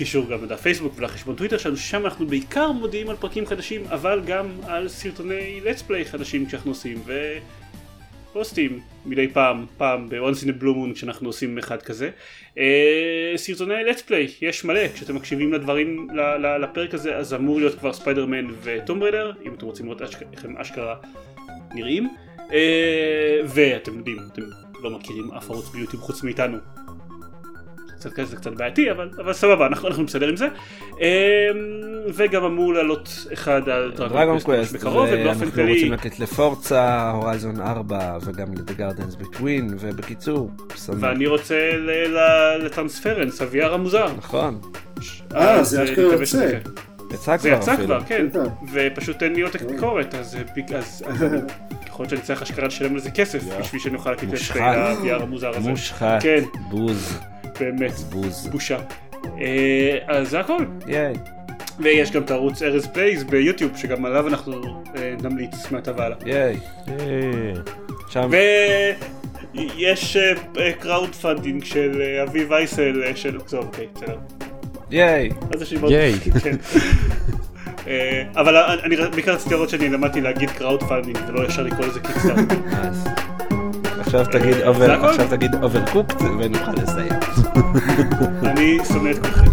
קישור גם לדף פייסבוק ולחשבון טוויטר שלנו, ששם אנחנו בעיקר מודיעים על פרקים חדשים, אבל גם על סרטוני let's play חדשים שאנחנו עושים, ופוסטים מדי פעם, פעם ב-once in a blue moon כשאנחנו עושים אחד כזה. אה, סרטוני let's play, יש מלא, כשאתם מקשיבים לדברים, לפרק הזה, אז אמור להיות כבר Spider-Man ו Tomb Raider, אם אתם רוצים לראות איך הם אשכרה נראים. אה, ואתם יודעים, אתם לא מכירים אף ערוץ ביוטיוב חוץ מאיתנו. קצת כזה, זה קצת בעייתי, אבל, אבל סבבה, אנחנו, אנחנו בסדר עם זה. אמ, וגם אמור לעלות אחד על Dragon Quest בקרוב, ובאופן כללי... רוצים לתת ל Forza, Horizon 4, וגם ל-The Gardens Between, ובקיצור, שמח. ואני רוצה ל- ל- ל Transference, ה-VR המוזר. נכון, אה, אז, זה אה, אשכרה יוצא. שזה- יצא זה כבר יצא אפילו. כבר, כן, כן. ופשוט אין לי עותק ביקורת, אז אה, יכול להיות שאני צריך אשכרה לשלם על זה כסף, בשביל שאני אוכל להקליט את. ה-VR המוזר הזה. מושחת, כן, בוז, באמת, בוז. בושה. אה, אז זה הכל. ייי. ויש גם את הערוץ ארז Plays ביוטיוב, שגם עליו אנחנו אה, נמליץ מעתה והלאה. ייי. שם, ויש crowdfunding של אה, אביב אייסל של... טוב, אוקיי, בסדר. ייי. אז יש לי מאוד... ייי. כן. אבל אני בעיקר רציתי לראות שאני למדתי להגיד crowdfunding ולא ישר לקרוא לזה Kickstart. עכשיו תגיד אובר, הכל? עכשיו תגיד Overcooked ונוכל לסיים. אני שונא את כולכם.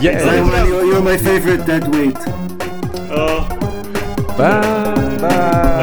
You're my favorite dead weight. ביי.